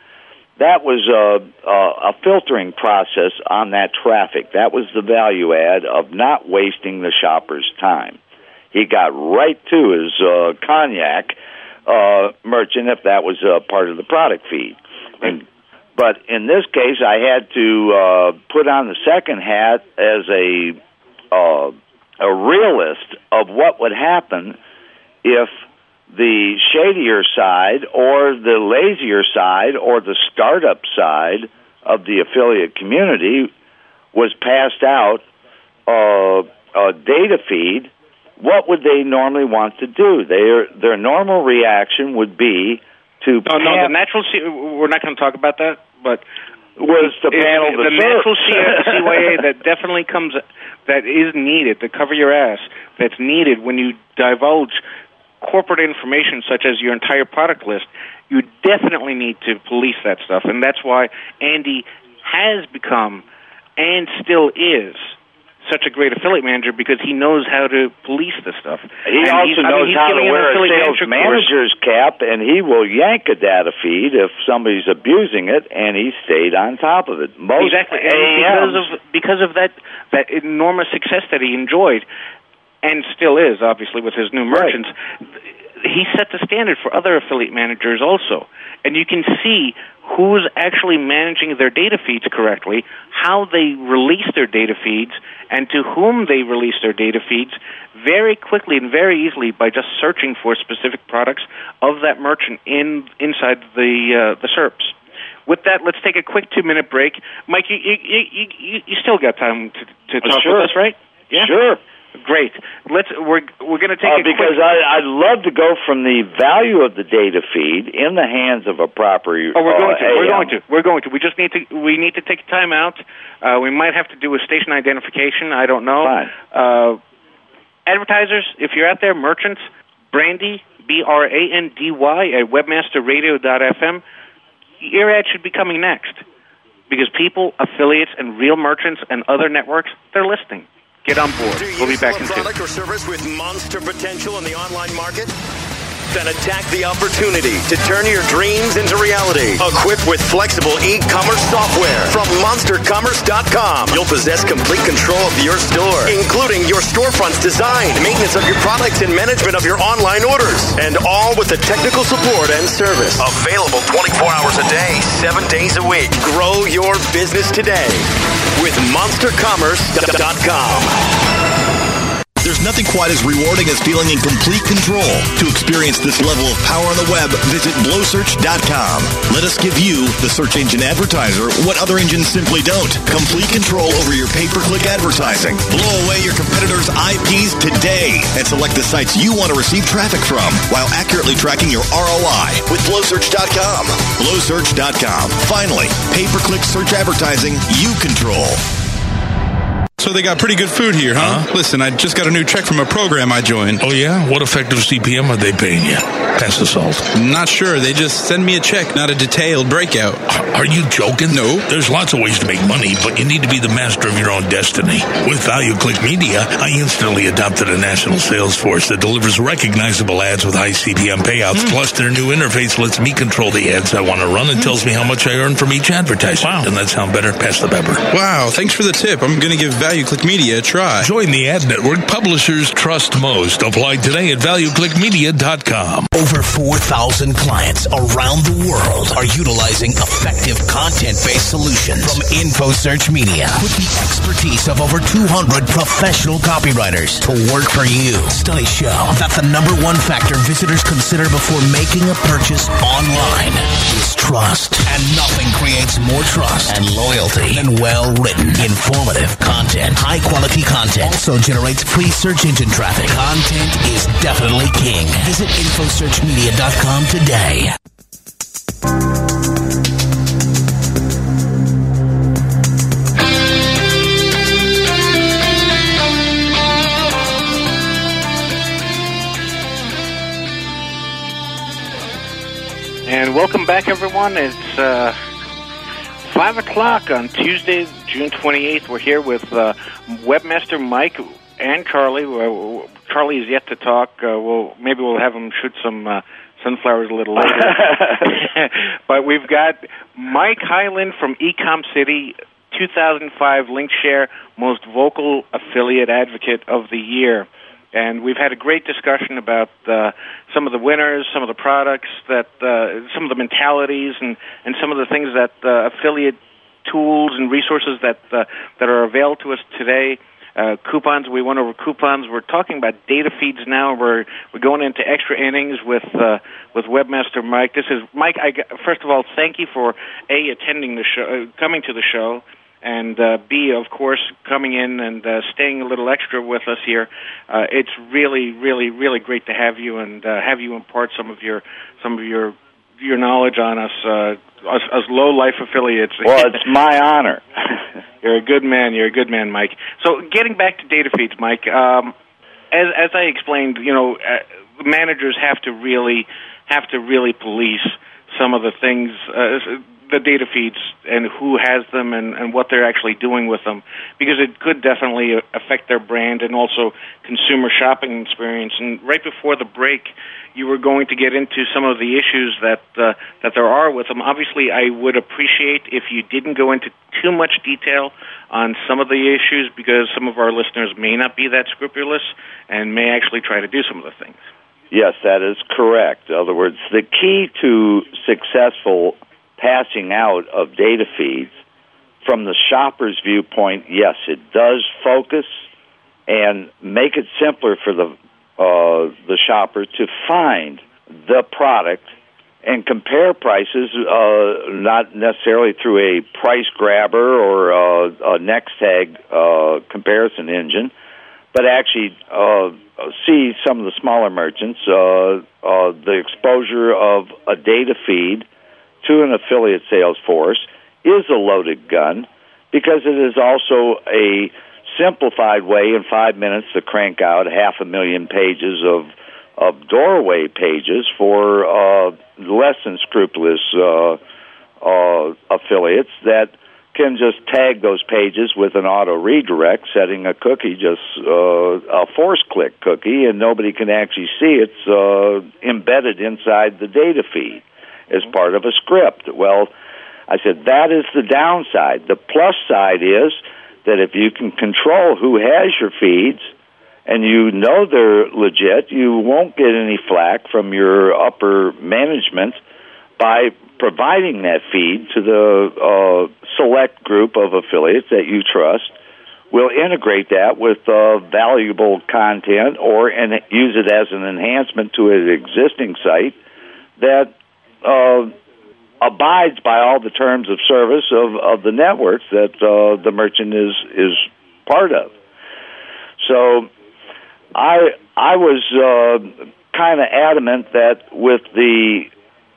that was a, a, a filtering process on that traffic. That was the value add of not wasting the shopper's time. He got right to his uh, cognac uh, merchant if that was a part of the product feed. And but in this case I had to uh, put on the second hat as a uh, a realist of what would happen if the shadier side or the lazier side or the startup side of the affiliate community was passed out uh, a data feed, what would they normally want to do? Their their normal reaction would be to. Oh no, the natural. We're not going to talk about that, but was panel the, the, the natural C- CYA that definitely comes that is needed to cover your ass. That's needed when you divulge corporate information such as your entire product list. You definitely need to police that stuff, and that's why Andy has become and still is such a great affiliate manager because he knows how to police this stuff. He And also he's- I knows mean, how to wear a sales manager manager's cap, and he will yank a data feed if somebody's abusing it, and he stayed on top of it. Most exactly. And AMs, because of because of that that enormous success that he enjoyed and still is obviously with his new merchants he set the standard for other affiliate managers also and you can see who's actually managing their data feeds correctly how they release their data feeds and to whom they release their data feeds very quickly and very easily by just searching for specific products of that merchant in inside the uh, the SERPs with that, let's take a quick two-minute break. Mike, you you you, you, you still got time to, to Uh, talk sure. with us, right? Yeah. Sure. Great. Let's. We're we're going to take Uh, a because quick. I, I'd love to go from the value of the data feed in the hands of a proper. Oh, we're going uh, to. We're AM. going to. We're going to. We just need to. We need to take time out. Uh, we might have to do a station identification. I don't know. Uh, advertisers, if you're out there, merchants, Brandy, B R A N D Y at webmasterradio.fm. Your ad should be coming next because people, affiliates, and real merchants and other networks, they're listening. Get on board. We'll be back in two. product or service with monster potential in the online market? Then attack the opportunity to turn your dreams into reality. Equipped with flexible e-commerce software from monstercommerce.com, you'll possess complete control of your store, including your storefront's design, maintenance of your products, and management of your online orders. And all with the technical support and service. Available 24 hours a day, 7 days a week. Grow your business today with monstercommerce.com. There's nothing quite as rewarding as feeling in complete control. To experience this level of power on the web, visit blowsearch.com. Let us give you, the search engine advertiser, what other engines simply don't. Complete control over your pay-per-click advertising. Blow away your competitors' IPs today and select the sites you want to receive traffic from while accurately tracking your ROI with blowsearch.com. Blowsearch.com. Finally, pay-per-click search advertising you control. So they got pretty good food here, huh? Uh-huh. Listen, I just got a new check from a program I joined. Oh, yeah? What effective CPM are they paying you? Pass the salt. Not sure. They just send me a check, not a detailed breakout. Are you joking? No. There's lots of ways to make money, but you need to be the master of your own destiny. With ValueClick Media, I instantly adopted a national sales force that delivers recognizable ads with high CPM payouts. Hmm. Plus, their new interface lets me control the ads I want to run and hmm. tells me how much I earn from each advertisement. Wow. Doesn't that sound better? Pass the pepper. Wow, thanks for the tip. I'm going to give ValueClick Media a try. Join the ad network publishers trust most. Apply today at valueclickmedia.com. Over 4,000 clients around the world are utilizing effective content-based solutions from InfoSearch Media with the expertise of over 200 professional copywriters to work for you. Studies show that the number one factor visitors consider before making a purchase online is trust. And nothing creates more trust and loyalty than well-written, informative content. High-quality content also generates free search engine traffic. Content is definitely king. Visit InfoSearchMedia.com today. And welcome back, everyone. It's uh, 5 o'clock on Tuesday, June 28th. We're here with uh, Webmaster Mike and Carly. Uh, Charlie is yet to talk. Uh, we'll, maybe we'll have him shoot some uh, sunflowers a little later. but we've got Mike Highland from Ecom City, 2005 LinkShare Most Vocal Affiliate Advocate of the Year. And we've had a great discussion about uh, some of the winners, some of the products that, uh, some of the mentalities, and, and some of the things that uh, affiliate tools and resources that uh, that are available to us today. Uh, coupons. We went over coupons. We're talking about data feeds now. We're we're going into extra innings with uh, with Webmaster Mike. This is Mike. I first of all, thank you for a attending the show, uh, coming to the show, and uh, b of course coming in and uh, staying a little extra with us here. Uh, it's really, really, really great to have you and uh, have you impart some of your some of your your knowledge on us, uh, us, us low life affiliates. Well, it's my honor. You're a good man. You're a good man, Mike. So, getting back to data feeds, Mike. Um, as as I explained, you know, uh, managers have to really have to really police some of the things, uh, the data feeds, and who has them, and, and what they're actually doing with them, because it could definitely affect their brand and also consumer shopping experience. And right before the break, you were going to get into some of the issues that uh, that there are with them. Obviously, I would appreciate if you didn't go into too much detail on some of the issues because some of our listeners may not be that scrupulous and may actually try to do some of the things. Yes, that is correct. In other words, the key to successful passing out of data feeds from the shopper's viewpoint, yes, it does focus and make it simpler for the uh, the shopper to find the product and compare prices, uh, not necessarily through a price grabber or uh, a NexTag uh, comparison engine, but actually uh, see some of the smaller merchants. Uh, uh, the exposure of a data feed to an affiliate sales force is a loaded gun because it is also a simplified way in five minutes to crank out half a million pages of of doorway pages for uh, less than scrupulous uh, uh, affiliates that can just tag those pages with an auto redirect, setting a cookie just uh, a force click cookie, and nobody can actually see it's uh, embedded inside the data feed as part of a script. Well, I said that is the downside. The plus side is that if you can control who has your feeds and you know they're legit, you won't get any flack from your upper management by providing that feed to the uh, select group of affiliates that you trust. We'll integrate that with uh, valuable content or and use it as an enhancement to an existing site that uh, abides by all the terms of service of, of the networks that uh, the merchant is is part of. So, I I was uh, kind of adamant that with the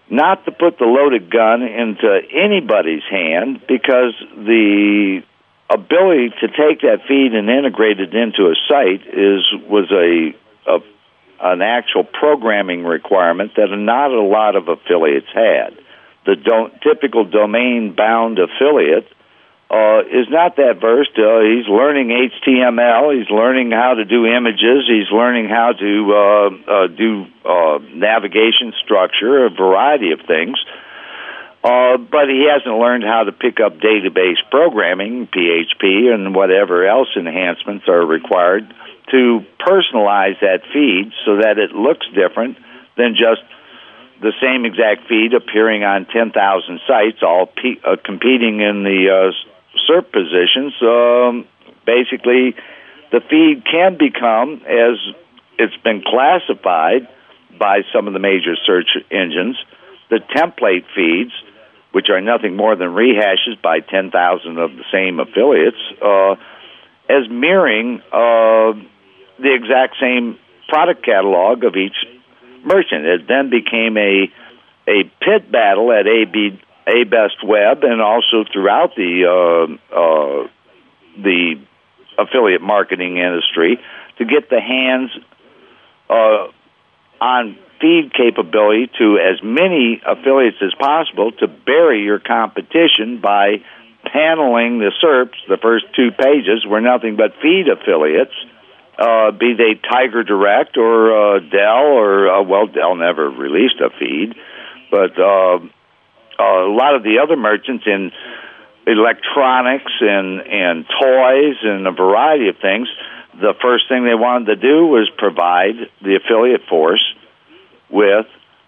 not to put the loaded gun into anybody's hand because the ability to take that feed and integrate it into a site is was a, a an actual programming requirement that not a lot of affiliates had the do- typical domain bound affiliate uh, is not that versed. Uh, he's learning HTML. He's learning how to do images. He's learning how to uh, uh, do uh, navigation structure, a variety of things. Uh, but he hasn't learned how to pick up database programming, PHP, and whatever else enhancements are required to personalize that feed so that it looks different than just the same exact feed appearing on 10,000 sites, all pe- uh, competing in the uh, SERP positions. Um, basically, the feed can become, as it's been classified by some of the major search engines, the template feeds, which are nothing more than rehashes by 10,000 of the same affiliates, uh, as mirroring uh, the exact same product catalog of each merchant. It then became a a pit battle at AB ABestWeb and also throughout the uh, uh, the affiliate marketing industry to get the hands uh, on feed capability to as many affiliates as possible to bury your competition by paneling the SERPs. The first two pages were nothing but feed affiliates uh, be they Tiger Direct or uh, Dell or uh, well, Dell never released a feed, but uh, a lot of the other merchants in electronics and and toys and a variety of things. The first thing they wanted to do was provide the affiliate force with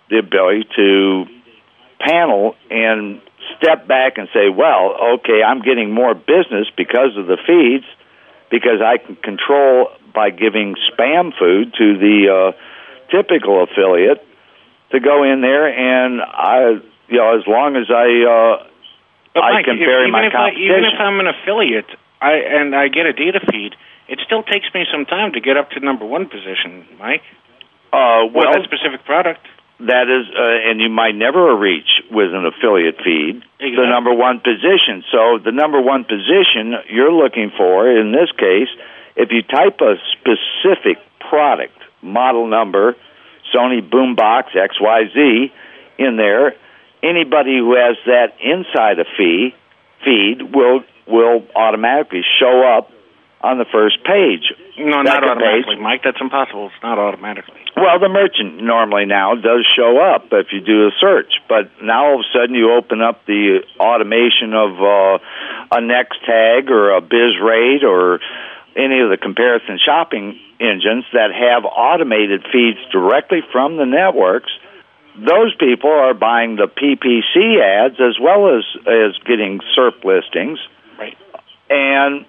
the ability to panel and step back and say, well, okay, I'm getting more business because of the feeds because I can control by giving spam food to the uh, typical affiliate to go in there and I, you know, as long as I uh, I Mike, can vary my if I, competition. even if I'm an affiliate, I and I get a data feed, it still takes me some time to get up to number one position, Mike. uh, With well, that specific product. That is, uh, and you might never reach with an affiliate feed the number one position. So the number one position you're looking for in this case, if you type a specific product model number, Sony Boombox XYZ in there, anybody who has that inside a fee feed will will automatically show up on the first page. No, not automatically, page, Mike. That's impossible. It's not automatically. well, the merchant normally now does show up if you do a search, but now all of a sudden you open up the automation of uh, a NexTag or a BizRate or any of the comparison shopping engines that have automated feeds directly from the networks. Those people are buying the PPC ads as well as as getting SERP listings, Right. and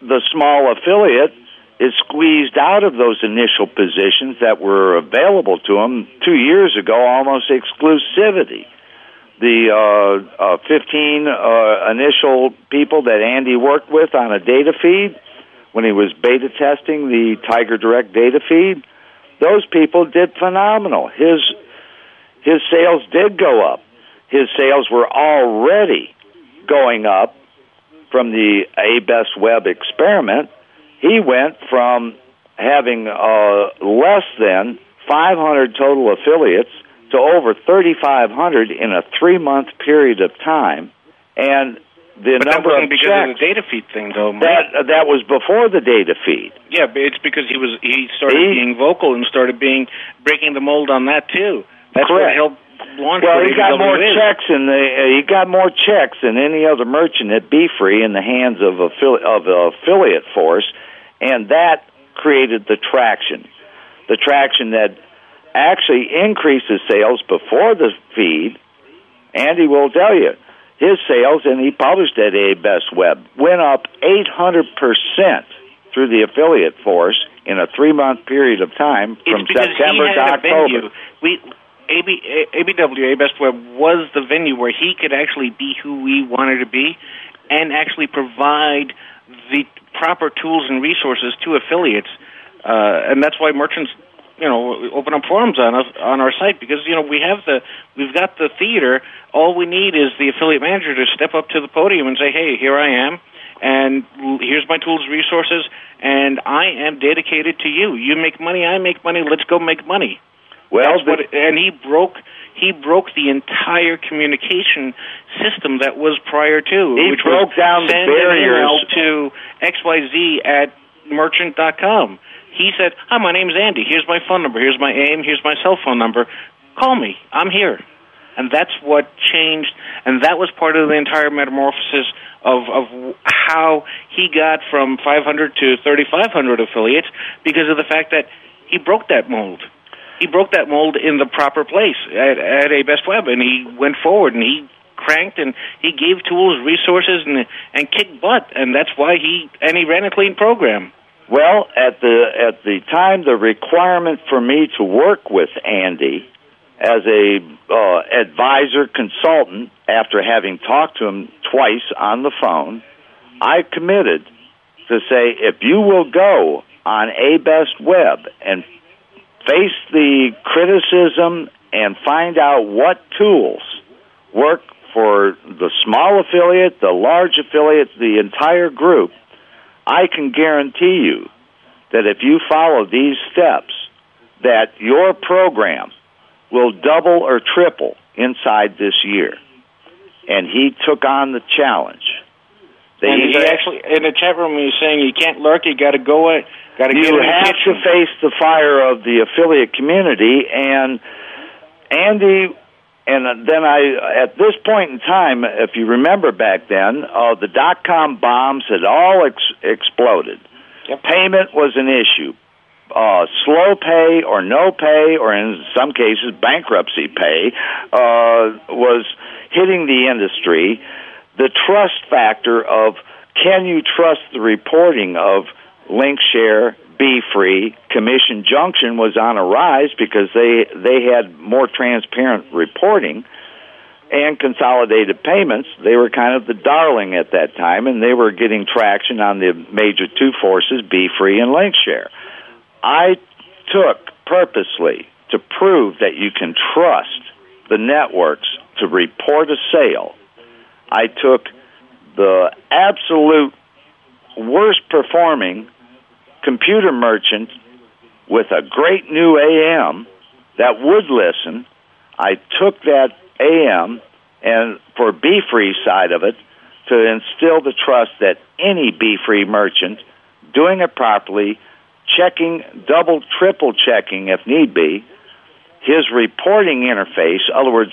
the small affiliate is squeezed out of those initial positions that were available to them two years ago, almost exclusivity. The uh, uh, 15 uh, initial people that Andy worked with on a data feed when he was beta testing the Tiger Direct data feed, those people did phenomenal. His his sales did go up. His sales were already going up from the ABestWeb experiment. He went from having uh, less than 500 total affiliates to over 3,500 in a three month period of time. And the but number that wasn't of because checks, of the data feed thing, though. Mike. that that was before the data feed. yeah, but it's because he was he started He- being vocal and started being breaking the mold on that too. That's what Correct. helped launch. Well, he got more checks in the uh, he got more checks than any other merchant at Be Free in the hands of affili- of affiliate force, and that created the traction, the traction that actually increases sales before the feed. Andy will tell you his sales, and he published at ABestWeb, went up 800 percent through the affiliate force in a three month period of time from September to October. We AB, A- ABW, A Best Web, was the venue where he could actually be who we wanted to be, and actually provide the proper tools and resources to affiliates, uh, and that's why merchants. You know, open up forums on us on our site because you know we have the we've got the theater. All we need is the affiliate manager to step up to the podium and say, "Hey, here I am, and here's my tools, resources, and I am dedicated to you. You make money, I make money. Let's go make money." Well, That's what, and he broke he broke the entire communication system that was prior to. He which broke was down the send an barriers. to xyz at merchant.com. He said, "Hi, my name's Andy. Here's my phone number. Here's my aim. Here's my cell phone number. Call me. I'm here." And that's what changed, and that was part of the entire metamorphosis of of how he got from 500 to 3,500 affiliates because of the fact that he broke that mold he broke that mold in the proper place at, at ABestWeb and he went forward and he cranked and he gave tools resources and and kicked butt and that's why he and he ran a clean program Well, at the at the time, the requirement for me to work with Andy as a uh, advisor consultant, after having talked to him twice on the phone, I committed to say, if you will go on ABestWeb and face the criticism and find out what tools work for the small affiliate, the large affiliate, the entire group, I can guarantee you that if you follow these steps, that your program will double or triple inside this year. And he took on the challenge. They and he actually in the chat room he was saying you can't lurk you got to go it got to you in have to face the fire of the affiliate community and Andy and then I at this point in time if you remember back then uh, the dot com bombs had all ex- exploded. Payment was an issue. Uh, slow pay or no pay or in some cases bankruptcy pay uh, was hitting the industry. The trust factor of can you trust the reporting of link share be free. Commission junction was on a rise because they they had more transparent reporting and consolidated payments. They were kind of the darling at that time and they were getting traction on the major two forces be free and Linkshare. i took purposely to prove that you can trust the networks to report a sale. I took the absolute worst performing computer merchant with a great new AM that would listen. I took that AM and for Be Free side of it to instill the trust that any Be Free merchant doing it properly, checking, double, triple checking if need be, his reporting interface, in other words,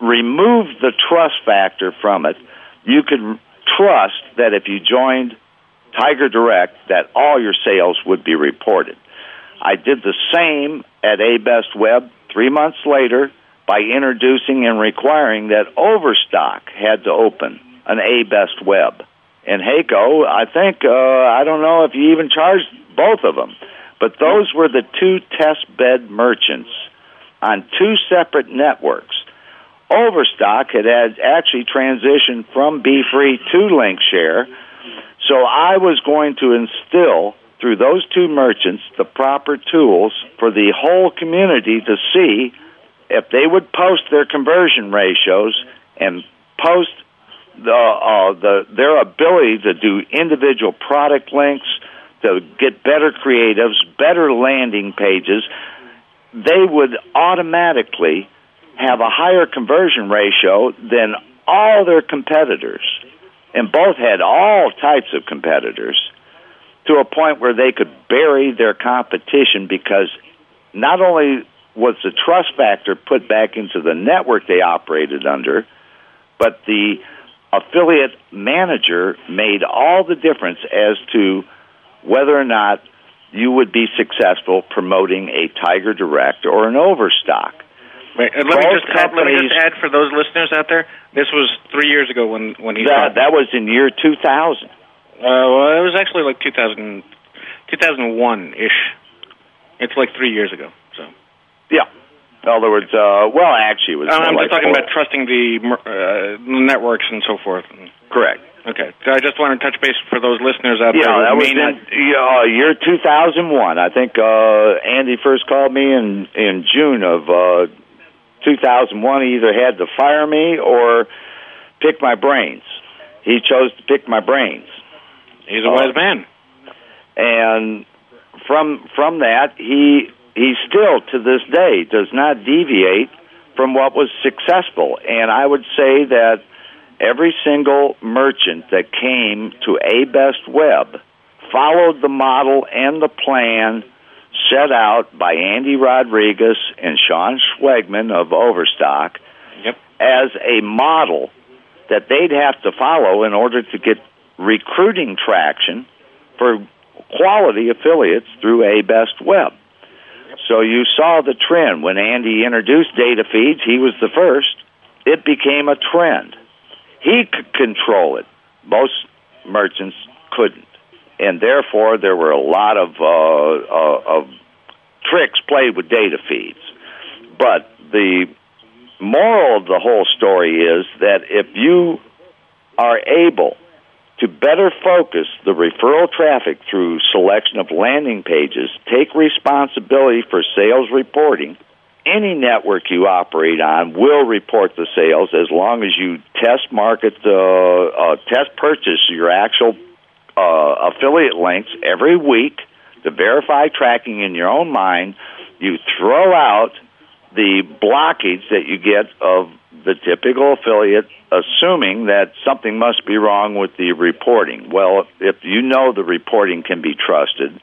remove the trust factor from it, you could trust that if you joined Tiger Direct, that all your sales would be reported. I did the same at ABestWeb three months later by introducing and requiring that Overstock had to open an ABestWeb. And Haiko, I think, uh, I don't know if you even charged both of them, but those were the two test bed merchants on two separate networks. Overstock had, had actually transitioned from Be Free to LinkShare, So I was going to instill through those two merchants the proper tools for the whole community to see if they would post their conversion ratios and post the, uh, the their ability to do individual product links, to get better creatives, better landing pages, they would automatically have a higher conversion ratio than all their competitors. And both had all types of competitors to a point where they could bury their competition because not only was the trust factor put back into the network they operated under, but the affiliate manager made all the difference as to whether or not you would be successful promoting a Tiger Direct or an Overstock. Wait, and let me just let me just add for those listeners out there. This was three years ago when when he that, that was in year 2000. Uh, well, it was actually like 2000, 2001 ish. It's like three years ago. So. Yeah. In other words, uh, well, actually, it was. I'm like just talking four. about trusting the uh, networks and so forth. Correct. Okay, so I just want to touch base for those listeners out Yeah, there. that who was in not uh, year 2001. I think uh, Andy first called me in in June of uh, 2001. He either had to fire me or pick my brains. He chose to pick my brains. He's a wise uh, man. And from from that, he he still to this day does not deviate from what was successful. And I would say that every single merchant that came to ABestWeb followed the model and the plan set out by Andy Rodriguez and Sean Schwegman of Overstock Yep. as a model that they'd have to follow in order to get recruiting traction for quality affiliates through ABestWeb. So you saw the trend when Andy introduced data feeds, he was the first. It became a trend. He could control it. Most merchants couldn't. And therefore there were a lot of uh, uh, of tricks played with data feeds. But the moral of the whole story is that if you are able to better focus the referral traffic through selection of landing pages, take responsibility for sales reporting. Any network you operate on will report the sales as long as you test market, uh, uh, test purchase your actual uh, affiliate links every week to verify tracking in your own mind. You throw out the blockage that you get of the typical affiliate assuming that something must be wrong with the reporting. Well, if you know the reporting can be trusted,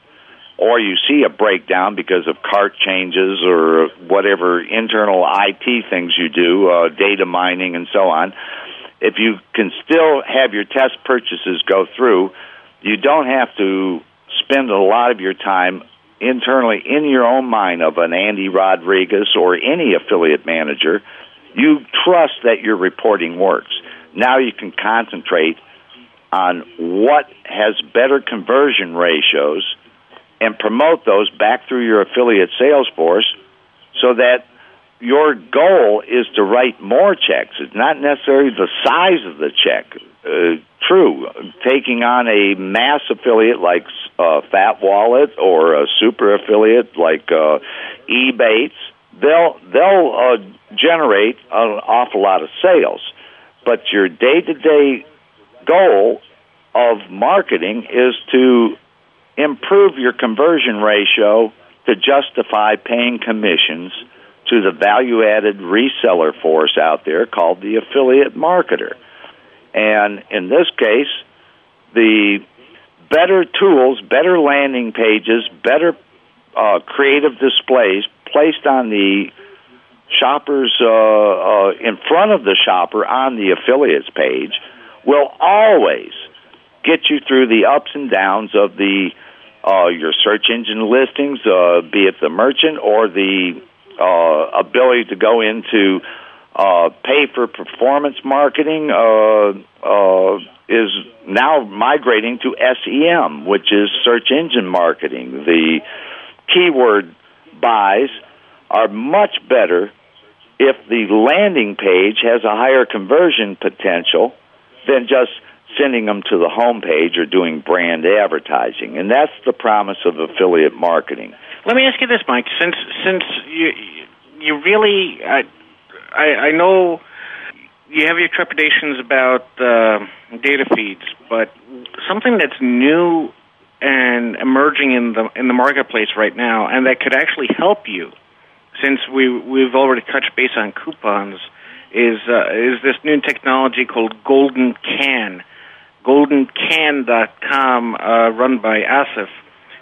or you see a breakdown because of cart changes or whatever internal IT things you do, uh, data mining and so on, if you can still have your test purchases go through, you don't have to spend a lot of your time internally in your own mind of an Andy Rodriguez or any affiliate manager. You trust that your reporting works. Now you can concentrate on what has better conversion ratios and promote those back through your affiliate sales force so that your goal is to write more checks. It's not necessarily the size of the check. Uh, true, taking on a mass affiliate like uh, Fat Wallet or a super affiliate like uh, Ebates, they'll they'll uh, generate an awful lot of sales. But your day to day goal of marketing is to improve your conversion ratio to justify paying commissions to the value added reseller force out there called the affiliate marketer. And in this case, the better tools, better landing pages, better uh, creative displays placed on the shoppers uh, uh, in front of the shopper on the affiliates page will always get you through the ups and downs of the uh, your search engine listings, uh, be it the merchant or the uh, ability to go into uh, pay for performance marketing uh, uh, is now migrating to SEM, which is search engine marketing. The keyword buys are much better if the landing page has a higher conversion potential than just sending them to the homepage or doing brand advertising. And that's the promise of affiliate marketing. Let me ask you this, Mike. Since since you you really, I I, I know you have your trepidations about uh, data feeds, but something that's new and emerging in the in the marketplace right now, and that could actually help you, since we we've already touched base on coupons, is uh, is this new technology called Golden Can, GoldenCan.com, uh, run by Asif,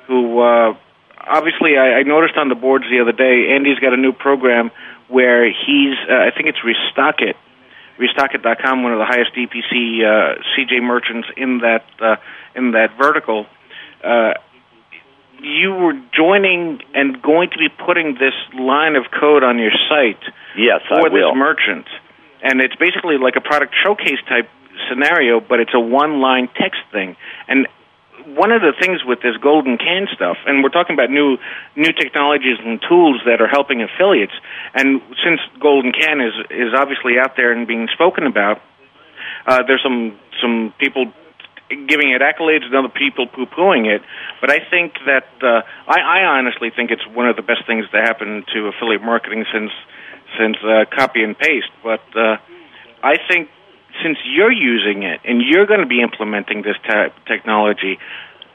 who. Uh, obviously, I, I noticed on the boards the other day, Andy's got a new program where he's, uh, I think it's Restock It, Restockit.com, one of the highest DPC uh, CJ merchants in that uh, in that vertical. Uh, you were joining and going to be putting this line of code on your site yes, for this merchant, and it's basically like a product showcase type scenario, but it's a one-line text thing. And one of the things with this golden can stuff, and we're talking about new new technologies and tools that are helping affiliates. And since golden can is is obviously out there and being spoken about, uh, there's some some people giving it accolades and other people poo pooing it. But I think that uh, I, I honestly think it's one of the best things to happen to affiliate marketing since since uh, copy and paste. But uh, I think since you're using it and you're going to be implementing this type of technology,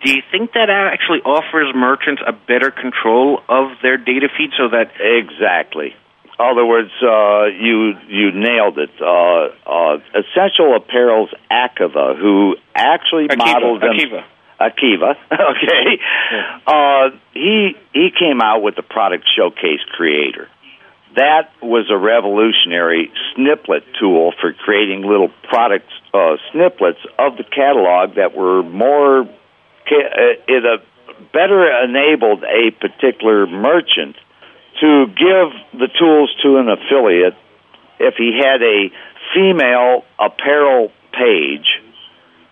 do you think that actually offers merchants a better control of their data feed so that exactly? In other words, uh, you you nailed it. Uh, uh, Essential Apparel's Akiva, who actually Akiva, modeled them. Akiva. Akiva, okay. Uh, he he came out with the product showcase creator. That was a revolutionary sniplet tool for creating little product uh, snippets of the catalog that were more uh, it uh, better enabled a particular merchant to give the tools to an affiliate if he had a female apparel page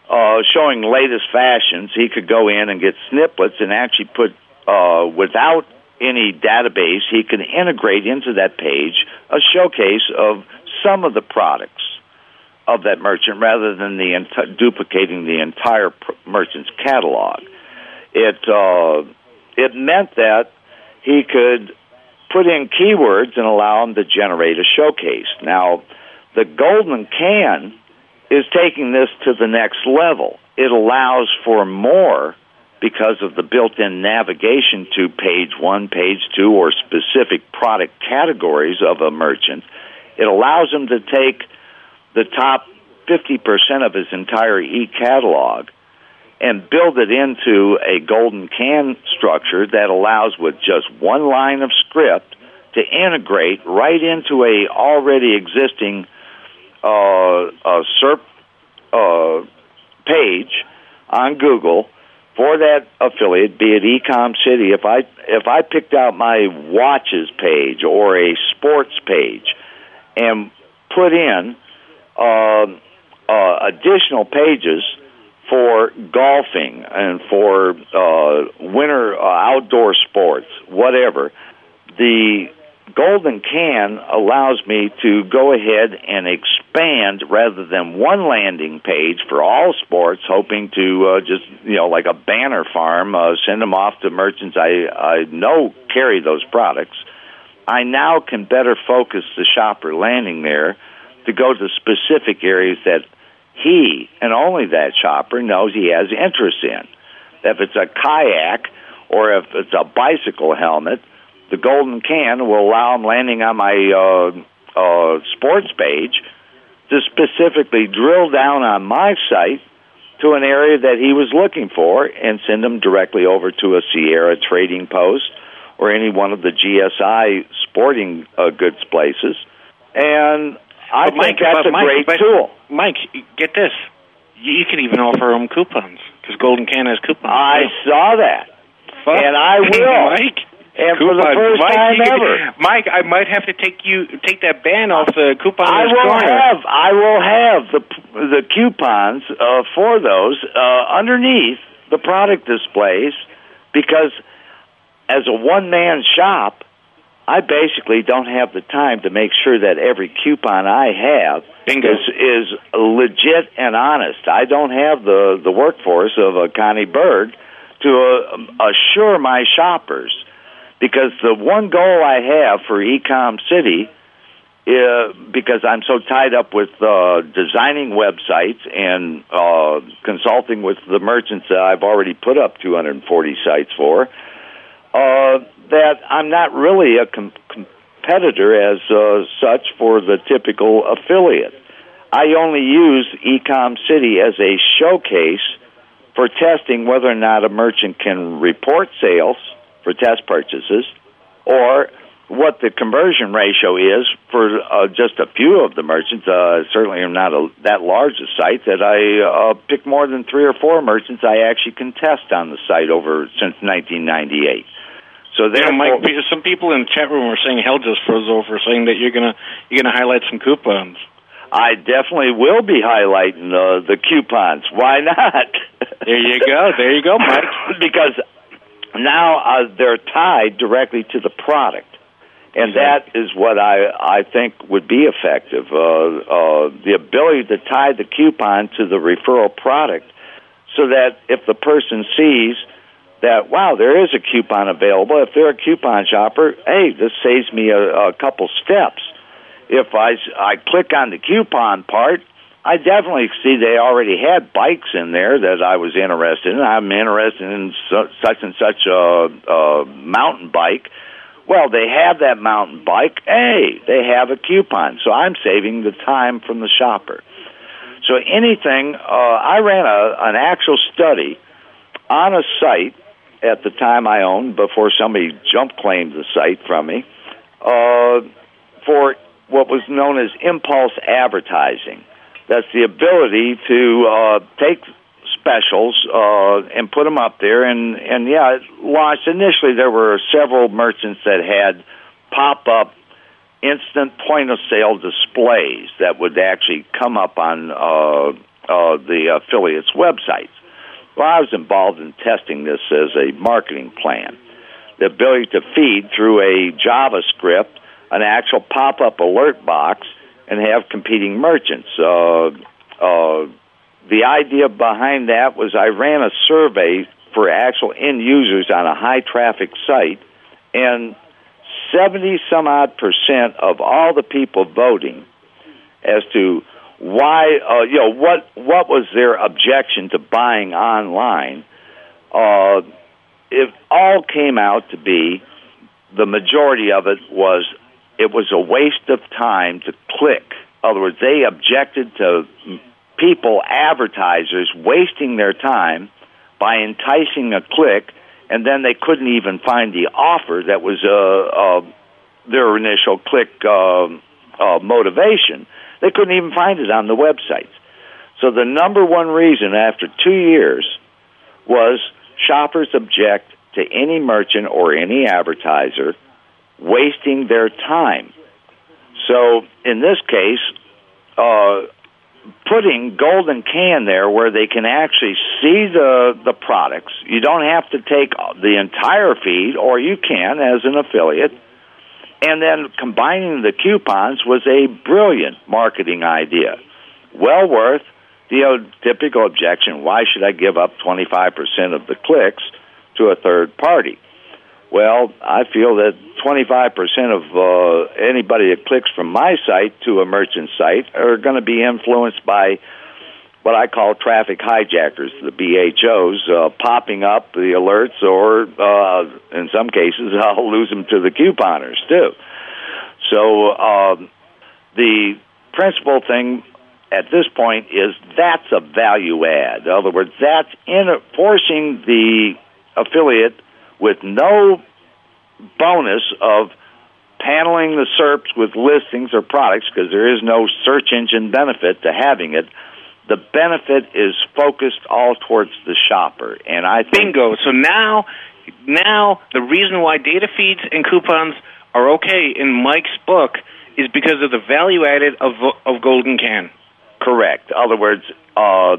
uh, showing latest fashions, he could go in and get snippets and actually put uh, without any database, he can integrate into that page a showcase of some of the products of that merchant rather than the duplicating the entire pr- merchant's catalog. It uh, it meant that he could put in keywords and allow him to generate a showcase. Now, the golden can is taking this to the next level. It allows for more because of the built-in navigation to page one, page two, or specific product categories of a merchant. It allows him to take the top 50% of his entire e-catalog and build it into a golden can structure that allows with just one line of script to integrate right into a already existing uh, uh, SERP uh, page on Google for that affiliate, be it Ecom City. If I if I picked out my watches page or a sports page and put in uh, uh, additional pages for golfing and for uh, winter uh, outdoor sports, whatever, the Golden Can allows me to go ahead and expand rather than one landing page for all sports, hoping to uh, just you know like a banner farm, uh, send them off to merchants I I know carry those products. I now can better focus the shopper landing there to go to specific areas that he and only that shopper knows he has interest in. If it's a kayak or if it's a bicycle helmet, the golden can will allow him landing on my uh, uh, sports page to specifically drill down on my site to an area that he was looking for and send him directly over to a Sierra trading post or any one of the GSI sporting uh, goods places. And I But think Mike, that's a Mike, great tool. Mike, get this. You, you can even offer them coupons because Golden Can has coupons. I saw that. Fuck. and I will. Mike. And for the first Mike, time can- ever. Mike, I might have to take you take that ban off the coupon. I will have I will have the the coupons uh, for those uh, underneath the product displays because as a one man shop, I basically don't have the time to make sure that every coupon I have Bingo. is is legit and honest. I don't have the the workforce of a Connie Berg to uh, assure my shoppers because the one goal I have for Ecom City uh, because I'm so tied up with uh, designing websites and uh, consulting with the merchants that I've already put up 240 sites for, uh, that I'm not really a com- competitor as uh, such for the typical affiliate. I only use Ecom City as a showcase for testing whether or not a merchant can report sales for test purchases or what the conversion ratio is for uh, just a few of the merchants. Uh, certainly, I'm not a, that large a site that I uh, pick more than three or four merchants I actually can test on the site over since 1998. So there, know, Mike, some people in the chat room are saying hell just froze over, saying that you're gonna you're gonna highlight some coupons. I definitely will be highlighting uh, the coupons. Why not? There you go. There you go, Mike. because now uh, they're tied directly to the product. And that is what I I think would be effective. Uh, uh, the ability to tie the coupon to the referral product, so that if the person sees that wow, there is a coupon available. If they're a coupon shopper, hey, this saves me a, a couple steps. If I I click on the coupon part, I definitely see they already had bikes in there that I was interested in. I'm interested in su- such and such a, a mountain bike. Well, they have that mountain bike. Hey, they have a coupon, so I'm saving the time from the shopper. So anything, uh, I ran a, an actual study on a site at the time I owned before somebody jump claimed the site from me uh, for what was known as impulse advertising. That's the ability to uh, take specials uh, and put them up there. And, and yeah, it launched. Initially, there were several merchants that had pop up instant point of sale displays that would actually come up on uh, uh, the affiliates' websites. Well, I was involved in testing this as a marketing plan. The ability to feed through a JavaScript an actual pop up alert box and have competing merchants. Uh, uh, the idea behind that was I ran a survey for actual end users on a high traffic site, and 70 some odd percent of all the people voting as to why, uh, you know, what, what was their objection to buying online, uh, it all came out to be the majority of it was it was a waste of time to click. In other words, they objected to people, advertisers, wasting their time by enticing a click, and then they couldn't even find the offer that was uh, uh, their initial click uh, uh, motivation. They couldn't even find it on the websites. So the number one reason after two years was shoppers object to any merchant or any advertiser wasting their time. So in this case, uh, putting Golden Can there where they can actually see the the products. You don't have to take the entire feed, or you can as an affiliate. And then combining the coupons was a brilliant marketing idea. Well worth the typical objection why should I give up 25% of the clicks to a third party? Well, I feel that 25% of uh, anybody that clicks from my site to a merchant site are going to be influenced by what I call traffic hijackers, the BHOs, uh, popping up the alerts, or uh, in some cases, I'll lose them to the couponers too. So um, the principal thing at this point is that's a value add. In other words, that's in forcing the affiliate with no bonus of paneling the SERPs with listings or products because there is no search engine benefit to having it. The benefit is focused all towards the shopper, and I think bingo. So now, now the reason why data feeds and coupons are okay in Mike's book is because of the value added of of Golden Can. Correct. In other words, uh,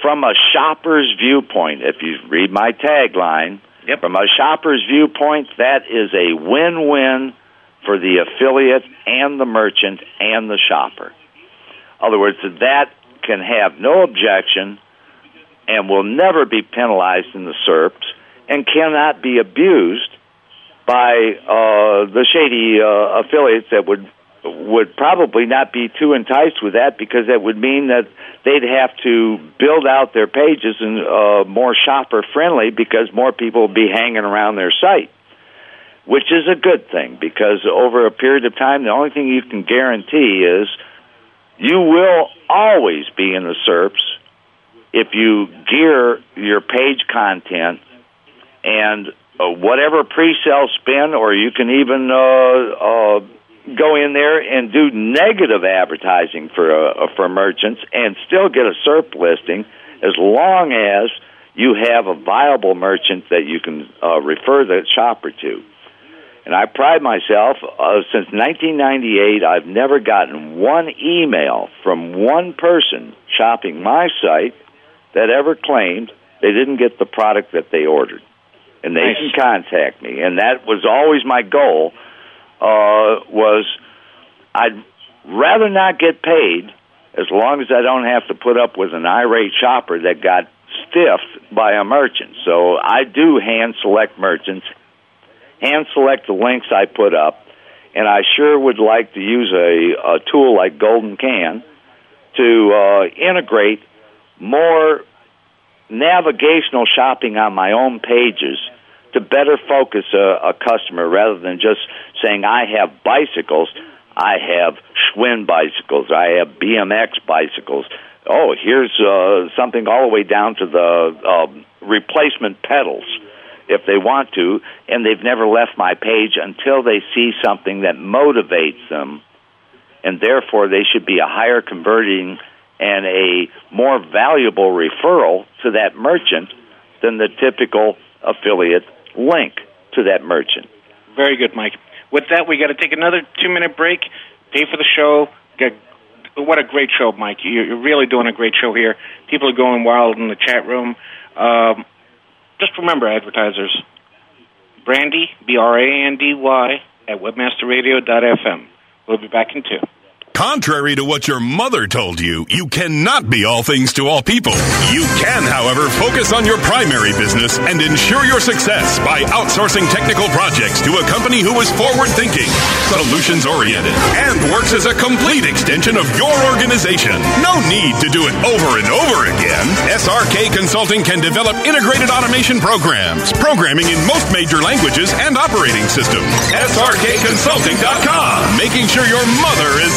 from a shopper's viewpoint, if you read my tagline, Yep. From a shopper's viewpoint, that is a win-win for the affiliate and the merchant and the shopper. In other words, that can have no objection and will never be penalized in the SERPs and cannot be abused by uh, the shady uh, affiliates that would would probably not be too enticed with that because that would mean that they'd have to build out their pages and uh, more shopper friendly because more people will be hanging around their site, which is a good thing because over a period of time, the only thing you can guarantee is you will always be in the SERPs if you gear your page content and uh, whatever pre-sale spin, or you can even uh, uh, go in there and do negative advertising for uh, for merchants and still get a SERP listing, as long as you have a viable merchant that you can uh, refer the shopper to. And I pride myself, uh, since 1998, I've never gotten one email from one person shopping my site that ever claimed they didn't get the product that they ordered. And they Nice. can contact me. And that was always my goal, uh, was I'd rather not get paid as long as I don't have to put up with an irate shopper that got stiffed by a merchant. So I do hand select merchants, hand select the links I put up, and I sure would like to use a, a tool like Golden Can to uh, integrate more navigational shopping on my own pages to better focus a, a customer rather than just saying I have bicycles. I have Schwinn bicycles. I have BMX bicycles. Oh, here's uh, something all the way down to the uh, replacement pedals if they want to, and they've never left my page until they see something that motivates them, and therefore they should be a higher converting and a more valuable referral to that merchant than the typical affiliate link to that merchant. Very good, Mike. With that, we got to take another two minute break. Pay for the show. What a great show, Mike. You're really doing a great show here. People are going wild in the chat room. Um, just remember, advertisers, Brandy, B R A N D Y, at webmasterradio.fm. We'll be back in two. Contrary to what your mother told you, you cannot be all things to all people. You can, however, focus on your primary business and ensure your success by outsourcing technical projects to a company who is forward thinking, solutions oriented, and works as a complete extension of your organization. No need to do it over and over again. SRK Consulting can develop integrated automation programs, programming in most major languages and operating systems. SRKConsulting.com, making sure your mother is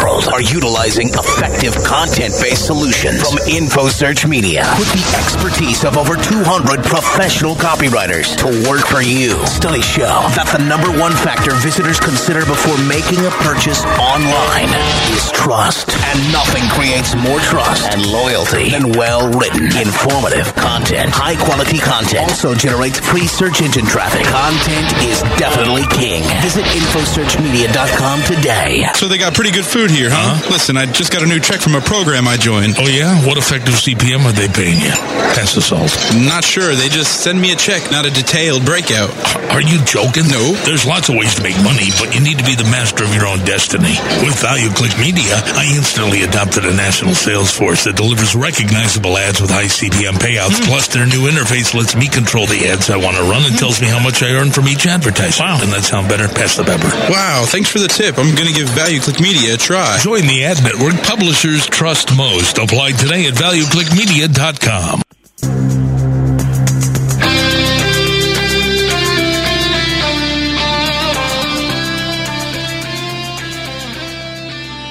are utilizing effective content-based solutions from InfoSearch Media with the expertise of over 200 professional copywriters to work for you. Studies show that the number one factor visitors consider before making a purchase online is trust. And nothing creates more trust and loyalty than well-written, informative content. High-quality content also generates free search engine traffic. Content is definitely king. Visit InfoSearchMedia.com today. So they got pretty good food here, huh? Listen, I just got a new check from a program I joined. Oh, yeah? What effective CPM are they paying you? Pass the salt. Not sure. They just send me a check, not a detailed breakout. Are you joking? No. There's lots of ways to make money, but you need to be the master of your own destiny. With ValueClick Media, I instantly adopted a national sales force that delivers recognizable ads with high CPM payouts. Hmm. Plus, their new interface lets me control the ads I want to run and hmm. tells me how much I earn from each advertisement. Wow. Doesn't that sound better? Pass the pepper. Wow, thanks for the tip. I'm going to give ValueClick Media a try. Join the ad network publishers trust most. Apply today at valueclickmedia.com.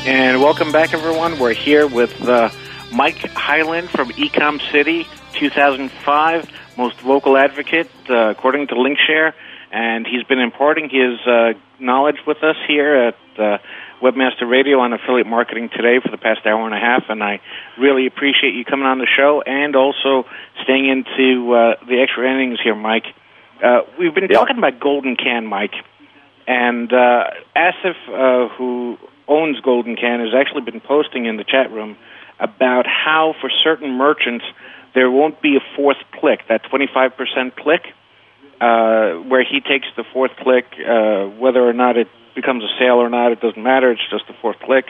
And welcome back, everyone. We're here with uh, Mike Highland from Ecom City 2005 most vocal advocate, uh, according to Linkshare, and he's been imparting his uh, knowledge with us here at uh, Webmaster Radio on affiliate marketing today for the past hour and a half, and I really appreciate you coming on the show and also staying into uh, the extra innings here, Mike. Uh, we've been talking about Golden Can, Mike, and uh, Asif, uh, who owns Golden Can, has actually been posting in the chat room about how for certain merchants there won't be a fourth click, that 25% click, uh, where he takes the fourth click, uh, whether or not it becomes a sale or not, it doesn't matter. It's just a fourth click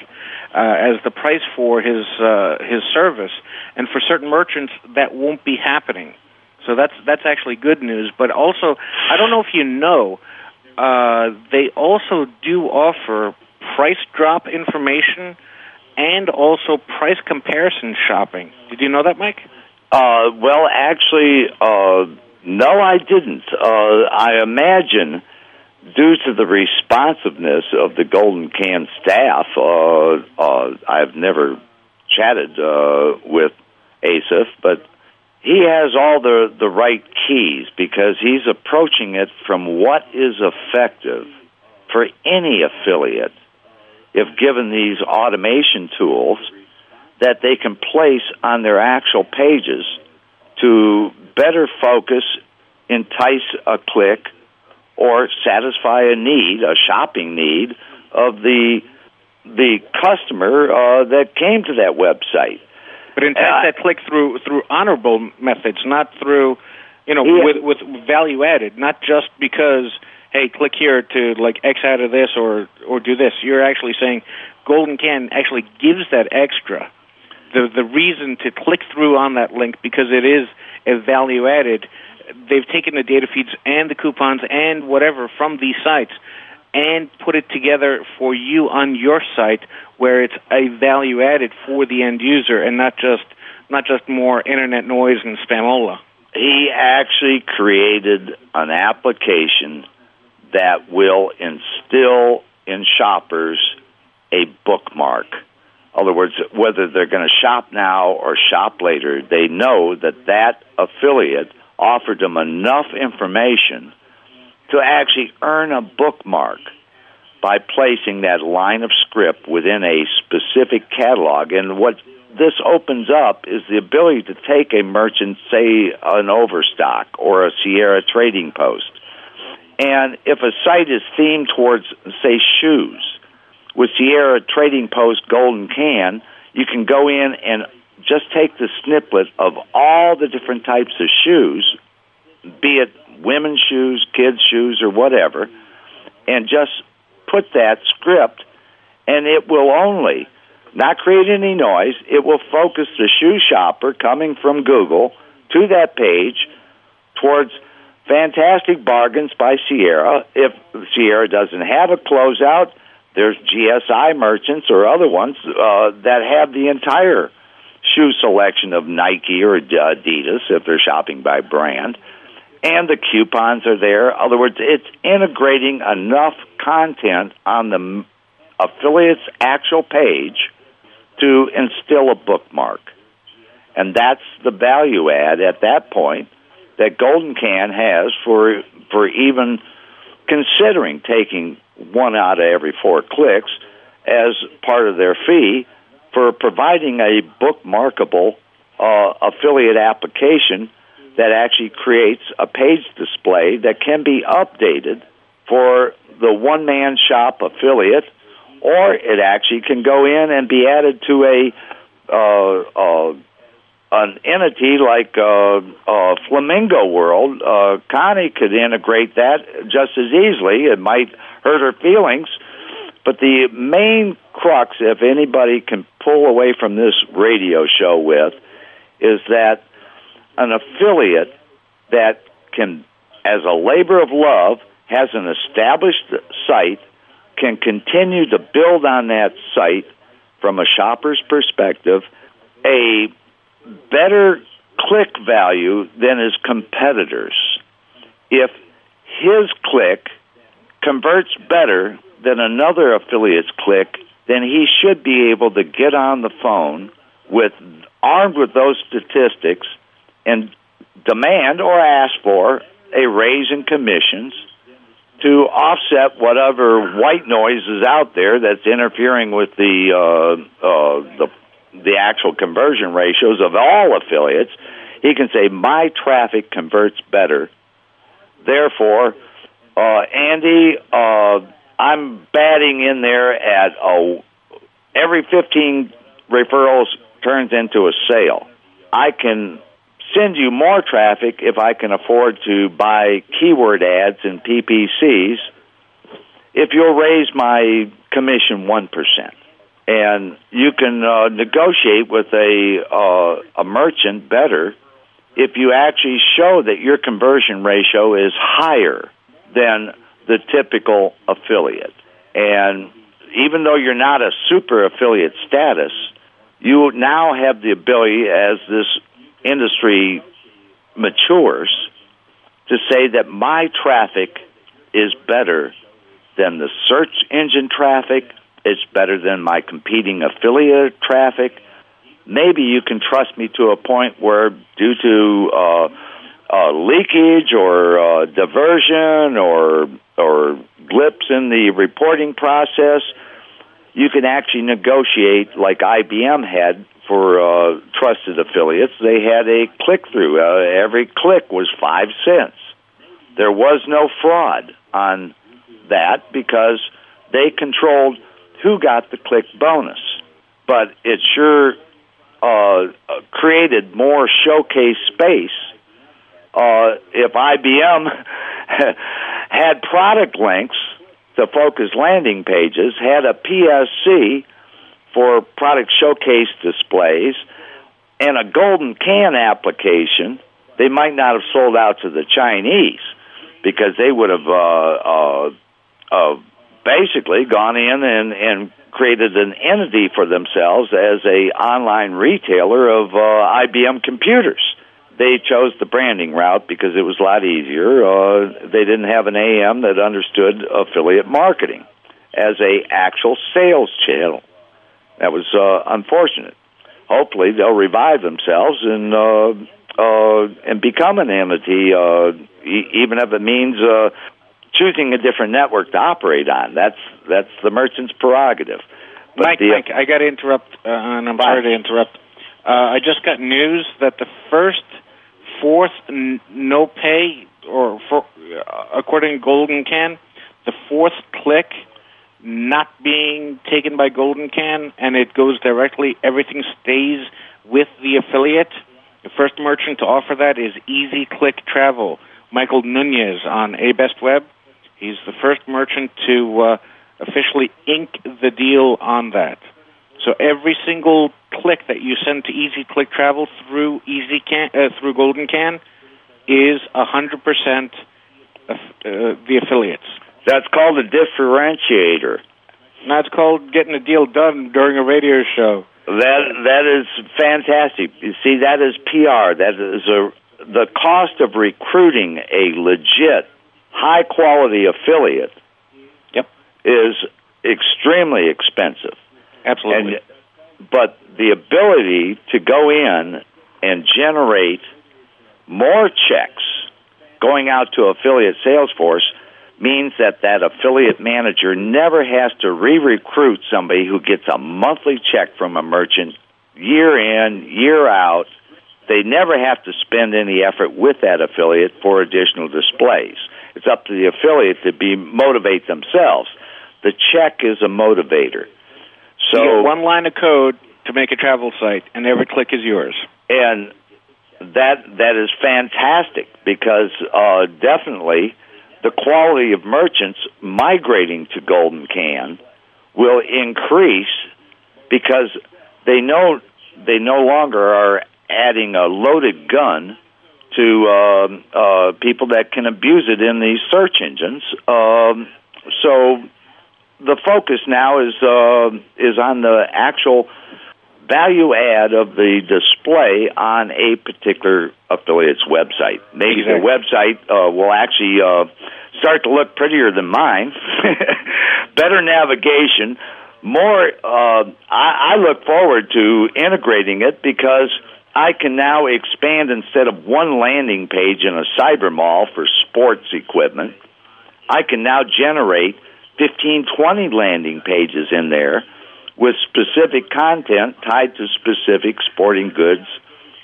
uh, as the price for his uh, his service. And for certain merchants, that won't be happening. So that's that's actually good news. But also, I don't know if you know, uh, they also do offer price drop information and also price comparison shopping. Did you know that, Mike? Uh, well, actually, uh, no, I didn't. Uh, I imagine due to the responsiveness of the Golden Can staff, uh, uh, I've never chatted uh, with Asif, but he has all the the right keys because he's approaching it from what is effective for any affiliate if given these automation tools that they can place on their actual pages to better focus, entice a click, or satisfy a need, a shopping need of the the customer uh, that came to that website. But entice uh, that click through through honorable methods, not through you know Yeah. with with value added, not just because hey, click here to like X out of this or or do this. You're actually saying Golden Can actually gives that extra. The the reason to click through on that link because it is a value added. They've taken the data feeds and the coupons and whatever from these sites and put it together for you on your site where it's a value added for the end user and not just not just more internet noise and spamola. he actually created an application that will instill in shoppers a bookmark. In other words, whether they're going to shop now or shop later, they know that that affiliate offered them enough information to actually earn a bookmark by placing that line of script within a specific catalog. And what this opens up is the ability to take a merchant, say an Overstock or a Sierra Trading Post, and if a site is themed towards, say, shoes, with Sierra Trading Post Golden Can, you can go in and just take the snippet of all the different types of shoes, be it women's shoes, kids' shoes, or whatever, and just put that script, and it will only not create any noise. It will focus the shoe shopper coming from Google to that page towards fantastic bargains by Sierra. If Sierra doesn't have a closeout, there's GSI merchants or other ones uh, that have the entire shoe selection of Nike or Adidas if they're shopping by brand. And the coupons are there. In other words, it's integrating enough content on the affiliate's actual page to instill a bookmark. And that's the value add at that point that Golden Can has for for even considering taking one out of every four clicks as part of their fee for providing a bookmarkable uh, affiliate application that actually creates a page display that can be updated for the one man shop affiliate, or it actually can go in and be added to a uh, uh, an entity like uh, uh, Flamingo World. Uh, Connie could integrate that just as easily. It might hurt her feelings, but the main crux, if anybody can pull away from this radio show with, is that an affiliate that can, as a labor of love, has an established site, can continue to build on that site from a shopper's perspective, a better click value than his competitors. If his click converts better than another affiliate's click, then he should be able to get on the phone with armed with those statistics and demand or ask for a raise in commissions to offset whatever white noise is out there that's interfering with the uh, uh, the the actual conversion ratios of all affiliates. He can say my traffic converts better, therefore, uh, Andy, uh, I'm batting in there at a every 15 referrals turns into a sale. I can send you more traffic if I can afford to buy keyword ads and PPCs if you'll raise my commission 1%. And you can uh, negotiate with a, uh, a merchant better if you actually show that your conversion ratio is higher than the typical affiliate. And even though you're not a super affiliate status, you now have the ability as this industry matures to say that my traffic is better than the search engine traffic, it's better than my competing affiliate traffic. Maybe you can trust me to a point where, due to uh, uh, leakage or uh, diversion or or blips in the reporting process, you can actually negotiate like IBM had for uh, trusted affiliates, they had a click through. Uh, every click was five cents. There was no fraud on that because they controlled who got the click bonus. But it sure uh, created more showcase space. Uh, if IBM had product links the focus landing pages, had a PSC for product showcase displays and a golden can application, they might not have sold out to the Chinese because they would have uh, uh, uh, basically gone in and, and created an entity for themselves as a online retailer of uh, IBM computers. They chose the branding route because it was a lot easier. Uh, they didn't have an AM that understood affiliate marketing as a actual sales channel. That was uh, unfortunate. Hopefully, they'll revive themselves and uh, uh, and become an entity, uh, e- even if it means uh, choosing a different network to operate on. That's that's the merchant's prerogative. But Mike, the, Mike, I got to interrupt, uh, and I'm sorry to interrupt. Uh, I just got news that the first, fourth n- no pay, or for, uh, according to Golden Can, the fourth click not being taken by Golden Can and it goes directly, everything stays with the affiliate. The first merchant to offer that is Easy Click Travel. Michael Nunez on ABestWeb. He's the first merchant to uh, officially ink the deal on that. So every single click that you send to Easy Click Travel through Easy Can uh, through Golden Can is a hundred percent uh, the affiliates. That's called a differentiator. That's called getting a deal done during a radio show. That that is fantastic. You see, that is PR. That is a the cost of recruiting a legit, high quality affiliate. Yep. Is extremely expensive. Absolutely. And, but the ability to go in and generate more checks going out to affiliate sales force means that that affiliate manager never has to re-recruit somebody who gets a monthly check from a merchant year in, year out. They never have to spend any effort with that affiliate for additional displays. It's up to the affiliate to be motivate themselves. The check is a motivator. So one line of code to make a travel site, and every click is yours. And that that is fantastic because uh, definitely the quality of merchants migrating to Golden Can will increase because they know they no longer are adding a loaded gun to uh, uh, people that can abuse it in these search engines. Um, so the focus now is uh, is on the actual value add of the display on a particular affiliate's website. Maybe exactly. the website uh, will actually uh, start to look prettier than mine, better navigation, more. Uh, I, I look forward to integrating it because I can now expand instead of one landing page in a cyber mall for sports equipment. I can now generate 15, 20 landing pages in there with specific content tied to specific sporting goods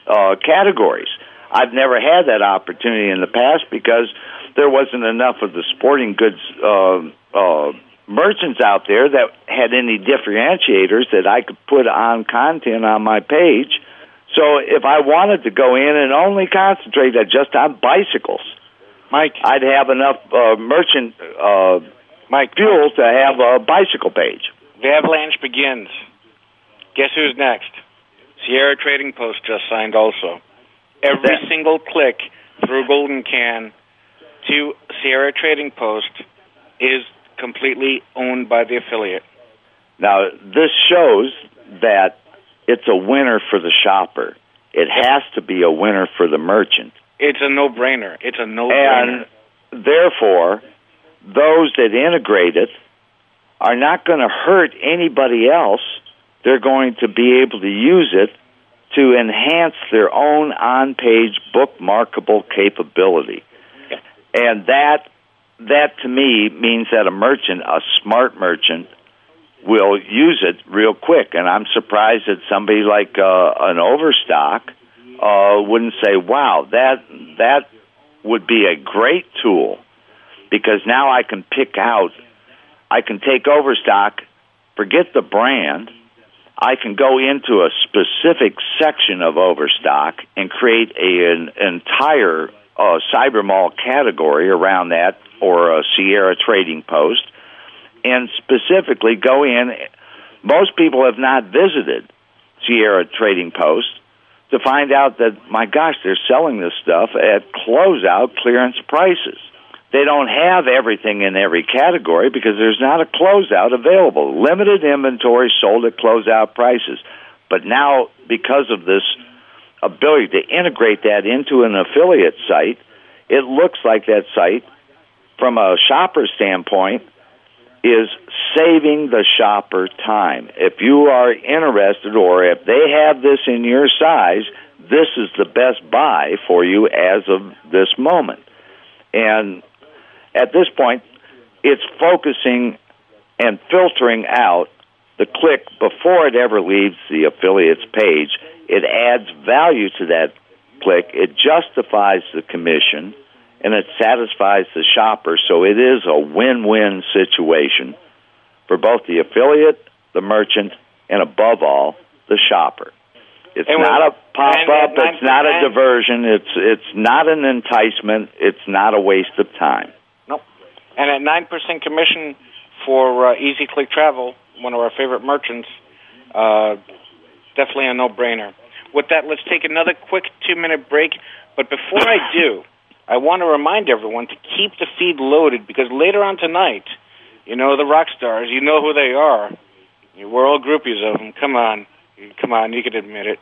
uh, categories. I've never had that opportunity in the past because there wasn't enough of the sporting goods uh, uh, merchants out there that had any differentiators that I could put on content on my page. So if I wanted to go in and only concentrate just on bicycles, Mike, I'd have enough uh, merchant uh, Mike fuel to have a bicycle page. The avalanche begins. Guess who's next? Sierra Trading Post just signed also. Every single click through Golden Can to Sierra Trading Post is completely owned by the affiliate. Now, this shows that it's a winner for the shopper. It has to be a winner for the merchant. It's a no-brainer. It's a no-brainer. And therefore, those that integrate it are not going to hurt anybody else. They're going to be able to use it to enhance their own on page bookmarkable capability. And that that to me means that a merchant, a smart merchant, will use it real quick. And I'm surprised that somebody like uh, an Overstock uh, wouldn't say, "Wow, that that would be a great tool," because now I can pick out, I can take Overstock, forget the brand. I can go into a specific section of Overstock and create a, an entire uh, cyber mall category around that or a Sierra Trading Post, and specifically go in. Most people have not visited Sierra Trading Post to find out that my gosh, they're selling this stuff at closeout clearance prices. They don't have everything in every category because there's not a closeout available. Limited inventory sold at closeout prices. But now, because of this ability to integrate that into an affiliate site, it looks like that site, from a shopper standpoint, is saving the shopper time. If you are interested or if they have this in your size, this is the best buy for you as of this moment. And at this point, it's focusing and filtering out the click before it ever leaves the affiliate's page. It adds value to that click. It justifies the commission and it satisfies the shopper. So it is a win-win situation for both the affiliate, the merchant, and above all, the shopper. It's And not a pop up. It's not a diversion. It's it's not an enticement. It's not a waste of time. And at nine percent commission for uh, Easy Click Travel, one of our favorite merchants, uh, definitely a no-brainer. With that, let's take another quick two-minute break. But before I do, I want to remind everyone to keep the feed loaded because later on tonight, you know the rock stars, you know who they are. We're all groupies of them. Come on, come on, you can admit it.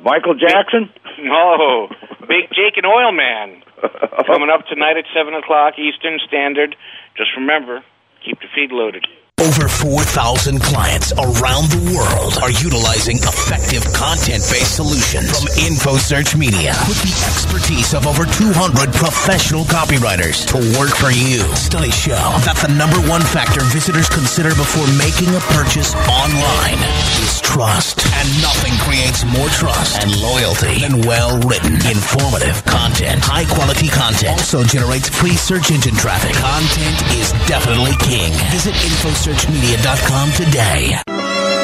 Michael Jackson? No, Big Jake and Oil Man coming up tonight at seven o'clock Eastern Standard. Just remember, keep the feed loaded. Over 4,000 clients around the world are utilizing effective content-based solutions from InfoSearch Media with the expertise of over 200 professional copywriters to work for you. Studies show that the number one factor visitors consider before making a purchase online is trust. And nothing creates more trust and loyalty than well-written, informative content. High-quality content also generates free search engine traffic. Content is definitely king. Visit InfoSearchMedia.com today.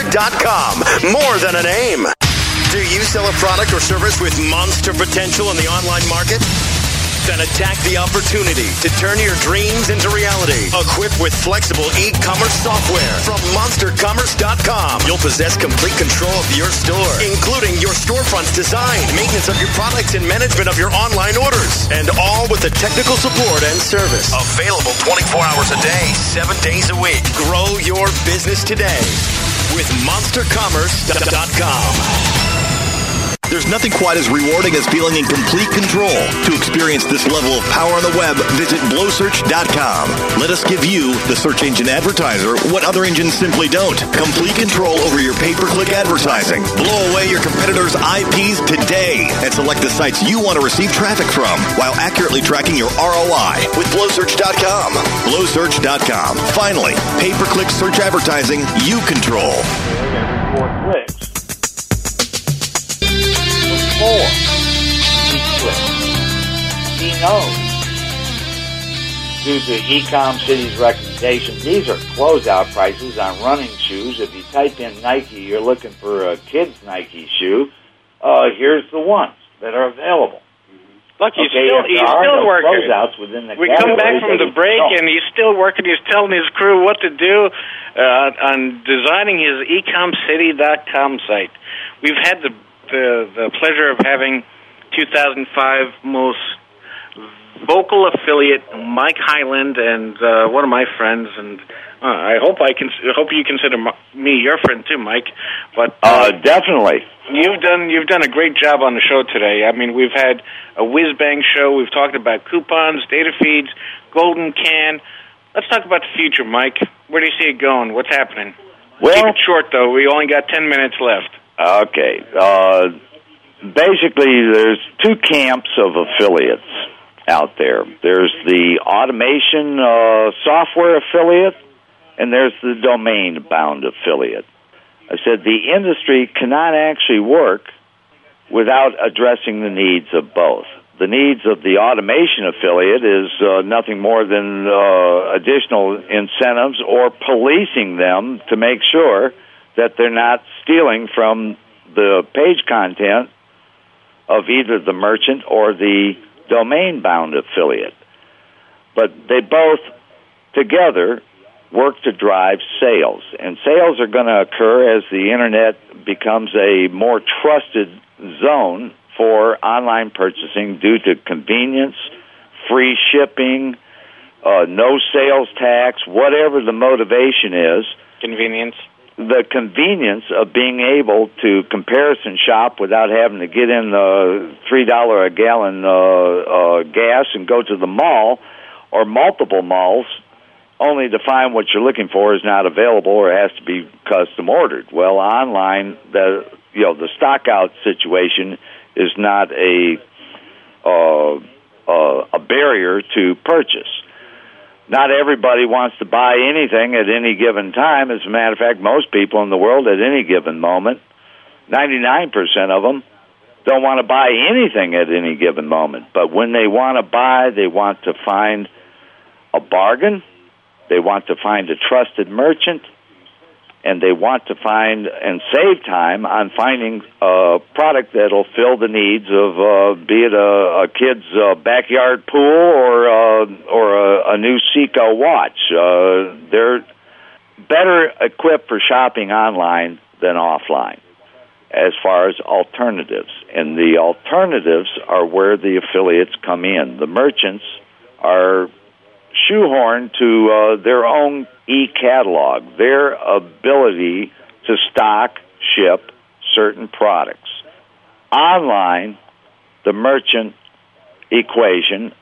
dot com. More than a name. Do you sell a product or service with monster potential in the online market? Then attack the opportunity to turn your dreams into reality. Equipped with flexible e-commerce software from monstercommerce.com, you'll possess complete control of your store, including your storefront's design, maintenance of your products, and management of your online orders. And all with the technical support and service. Available 24 hours a day, 7 days a week. Grow your business today with monstercommerce.com. There's nothing quite as rewarding as feeling in complete control. To experience this level of power on the web, visit blowsearch.com. Let us give you, the search engine advertiser, what other engines simply don't. Complete control over your pay-per-click advertising. Blow away your competitors' IPs today and select the sites you want to receive traffic from while accurately tracking your ROI with blowsearch.com. Blowsearch.com. Finally, pay-per-click search advertising you control. Every Four clicks more each click. He knows. Due to Ecom City's recommendation, these are closeout prices on running shoes. If you type in Nike, you're looking for a kid's Nike shoe. Uh, here's the ones that are available. Look, he's okay, still he's still no working. Closeouts within the we come back from the break, no. and he's still working. He's telling his crew what to do uh, on designing his ecomcity.com site. We've had the the the pleasure of having 2005 most vocal affiliate Mike Highland and uh, one of my friends, and uh, I hope I can hope you consider me your friend too, Mike. But uh, definitely, you've done you've done a great job on the show today. I mean, we've had a whiz bang show. We've talked about coupons, data feeds, golden can. Let's talk about the future, Mike. Where do you see it going? What's happening? Well, Keep it short though. We only got ten minutes left. Okay. Uh, basically, there's two camps of affiliates out there. There's the automation uh, software affiliate, and there's the domain bound affiliate. I said the industry cannot actually work without addressing the needs of both. The needs of the automation affiliate is uh, nothing more than uh, additional incentives or policing them to make sure that they're not stealing from the page content of either the merchant or the domain bound affiliate. But they both together work to drive sales. And sales are going to occur as the internet becomes a more trusted zone for online purchasing due to convenience, free shipping, uh, no sales tax, whatever the motivation is. Convenience the convenience of being able to comparison shop without having to get in the three dollar a gallon uh, uh, gas and go to the mall or multiple malls only to find what you're looking for is not available or has to be custom ordered. Well, online the you know the stock out situation is not a uh, uh, a barrier to purchase not everybody wants to buy anything at any given time. As a matter of fact, most people in the world at any given moment, 99% of them, don't want to buy anything at any given moment. But when they want to buy, they want to find a bargain, they want to find a trusted merchant, and they want to find and save time on finding a product that'll fill the needs of uh, be it a, a kid's uh, backyard pool or uh, or a, a new Seiko watch. Uh, they're better equipped for shopping online than offline as far as alternatives. And the alternatives are where the affiliates come in. The merchants are shoehorned to uh, their own e-catalog, their ability to stock, ship certain products. Online, the merchant equation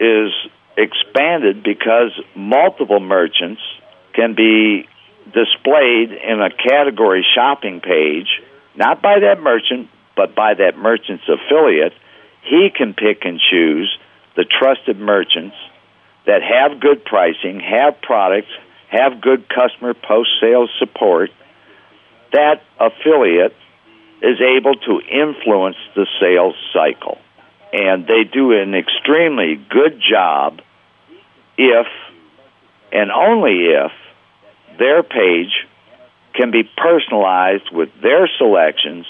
is expanded because multiple merchants can be displayed in a category shopping page, not by that merchant, but by that merchant's affiliate. He can pick and choose the trusted merchants that have good pricing, have products, have good customer post sales support, that affiliate is able to influence the sales cycle. And they do an extremely good job if and only if their page can be personalized with their selections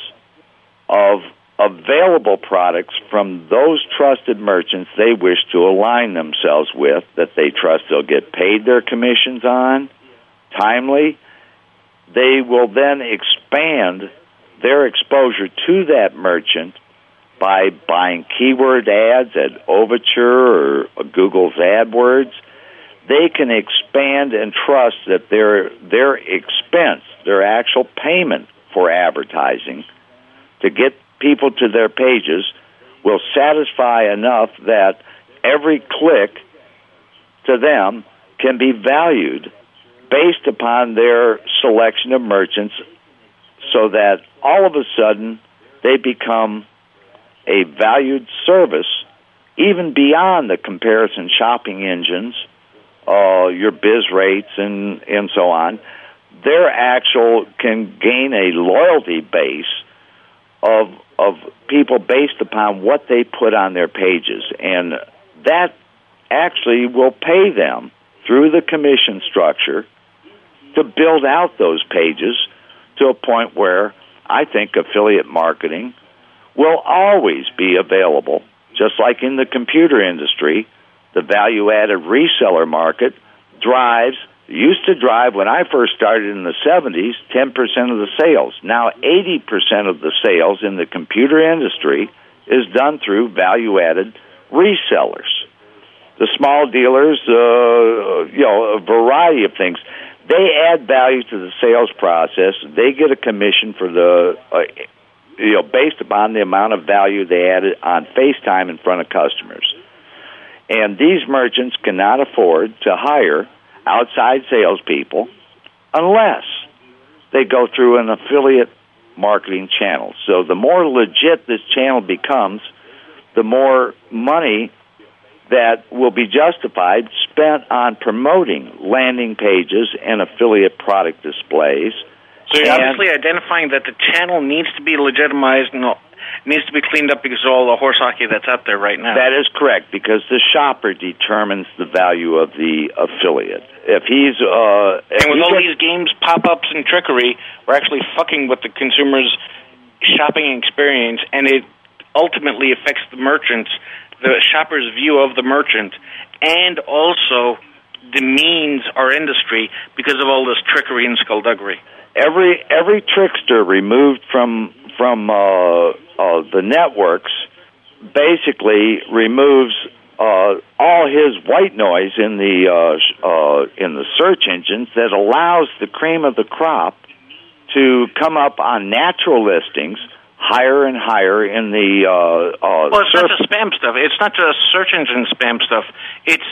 of available products from those trusted merchants they wish to align themselves with that they trust they'll get paid their commissions on timely. They will then expand their exposure to that merchant by buying keyword ads at Overture or Google's AdWords. They can expand and trust that their their expense, their actual payment for advertising to get people to their pages will satisfy enough that every click to them can be valued based upon their selection of merchants so that all of a sudden they become a valued service even beyond the comparison shopping engines, uh, your BizRates and, and so on. Their actual can gain a loyalty base of of people based upon what they put on their pages and that actually will pay them through the commission structure to build out those pages to a point where I think affiliate marketing will always be available, just like in the computer industry. The value added reseller market drives, used to drive when I first started in the 70s, 10% of the sales. Now 80% of the sales in the computer industry is done through value added resellers. The small dealers, uh, you know, a variety of things they add value to the sales process. They get a commission for the, uh, you know, based upon the amount of value they added on FaceTime in front of customers. And these merchants cannot afford to hire outside salespeople unless they go through an affiliate marketing channel. So the more legit this channel becomes, the more money that will be justified spent on promoting landing pages and affiliate product displays. So you're obviously identifying that the channel needs to be legitimized and needs to be cleaned up because of all the horse hockey that's out there right now. That is correct because the shopper determines the value of the affiliate. If he's uh, if and with all gets- these games, pop-ups, and trickery, we're actually fucking with the consumer's shopping experience, and it ultimately affects the merchants, the shopper's view of the merchant, and also demeans our industry because of all this trickery and skullduggery. every every trickster removed from from uh, uh, the networks basically removes uh, all his white noise in the uh, uh, in the search engines that allows the cream of the crop to come up on natural listings higher and higher in the uh, uh, Well, it's search not just spam stuff. It's not just search engine spam stuff. It's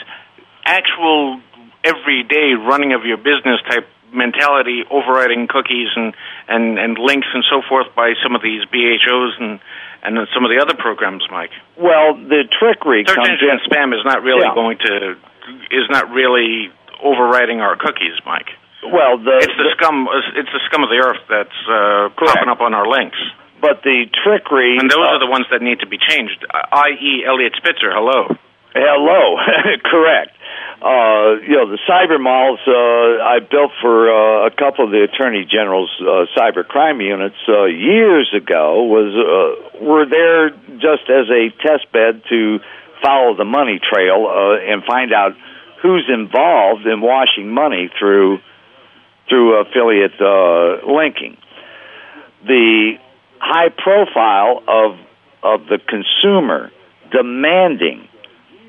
actual everyday running of your business type mentality, overriding cookies and, and, and links and so forth by some of these BHOs and and then some of the other programs, Mike. well the trickery Search comes engine in spam is not really Yeah. going to is not really overriding our cookies, Mike. well the, It's the scum. It's the scum of the earth that's uh, popping up on our links. but the trickery And those uh, are the ones that need to be changed. I.e., Eliot Spitzer. Hello. Hello, correct. Uh, you know, the cyber malls uh, I built for uh, a couple of the attorney general's uh, cyber crime units uh, years ago was uh, were there just as a test bed to follow the money trail and find out who's involved in washing money through through affiliate linking. The high profile of of the consumer demanding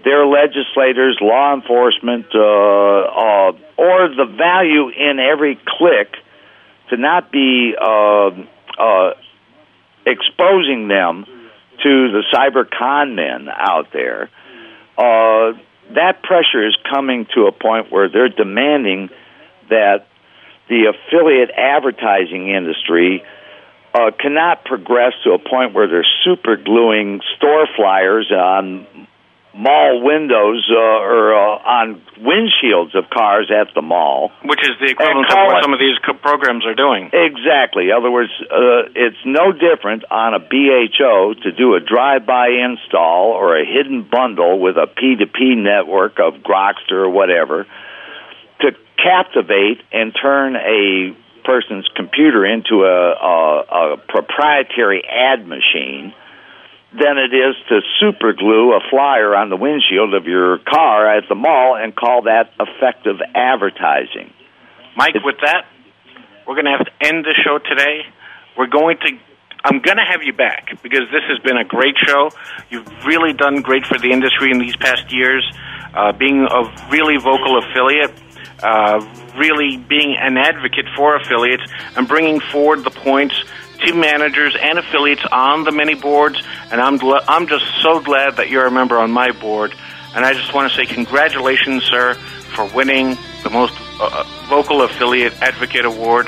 their legislators, law enforcement, uh, uh, or the value in every click to not be uh, uh, exposing them to the cyber con men out there. Uh, that pressure is coming to a point where they're demanding that the affiliate advertising industry uh, cannot progress to a point where they're super gluing store flyers on mall windows uh, or uh, on windshields of cars at the mall. Which is the equivalent of what some of these co- programs are doing. Exactly. In other words, uh, it's no different on a BHO to do a drive-by install or a hidden bundle with a P2P network of Grokster or whatever to captivate and turn a person's computer into a, a, a proprietary ad machine than it is to super glue a flyer on the windshield of your car at the mall and call that effective advertising. Mike, with that, we're going to have to end the show today. We're going to. I'm going to have you back because this has been a great show. You've really done great for the industry in these past years, uh, being a really vocal affiliate, uh, really being an advocate for affiliates, and bringing forward the points to managers and affiliates on the many boards. And I'm gl- I'm just so glad that you're a member on my board. And I just want to say congratulations, sir, for winning the most uh, vocal affiliate advocate award.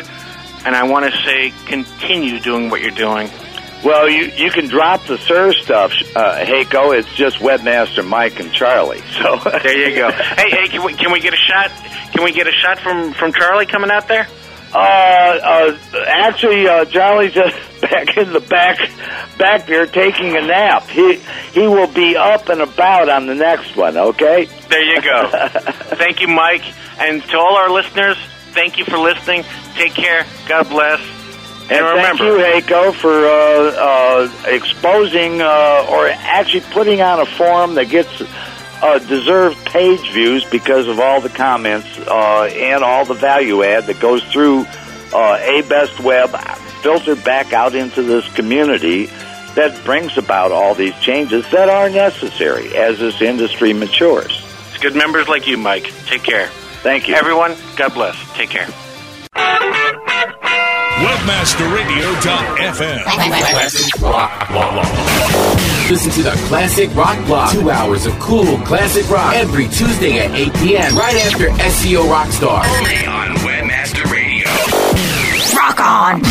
And I want to say continue doing what you're doing. Well, you you can drop the sir stuff, uh, Haiko. It's just Webmaster Mike and Charlie. So there you go. hey, hey, can we, can we get a shot? Can we get a shot from from Charlie coming out there? Uh, uh, actually, uh, Charlie's just back in the back, back there taking a nap. He he will be up and about on the next one. Okay. There you go. thank you, Mike, and to all our listeners, thank you for listening. Take care. God bless. And, And thank you, Haiko, for uh, uh, exposing uh, or actually putting on a forum that gets uh, deserved page views because of all the comments uh, and all the value add that goes through uh, ABestWeb, filtered back out into this community that brings about all these changes that are necessary as this industry matures. it's good members like you, Mike. Take care. Thank you. Everyone, God bless. Take care. WebmasterRadio.fm. Listen to the Classic Rock Block. Two hours of cool classic rock every Tuesday at 8 p.m. right after SEO Rockstar. Only on Webmaster Radio. Rock on!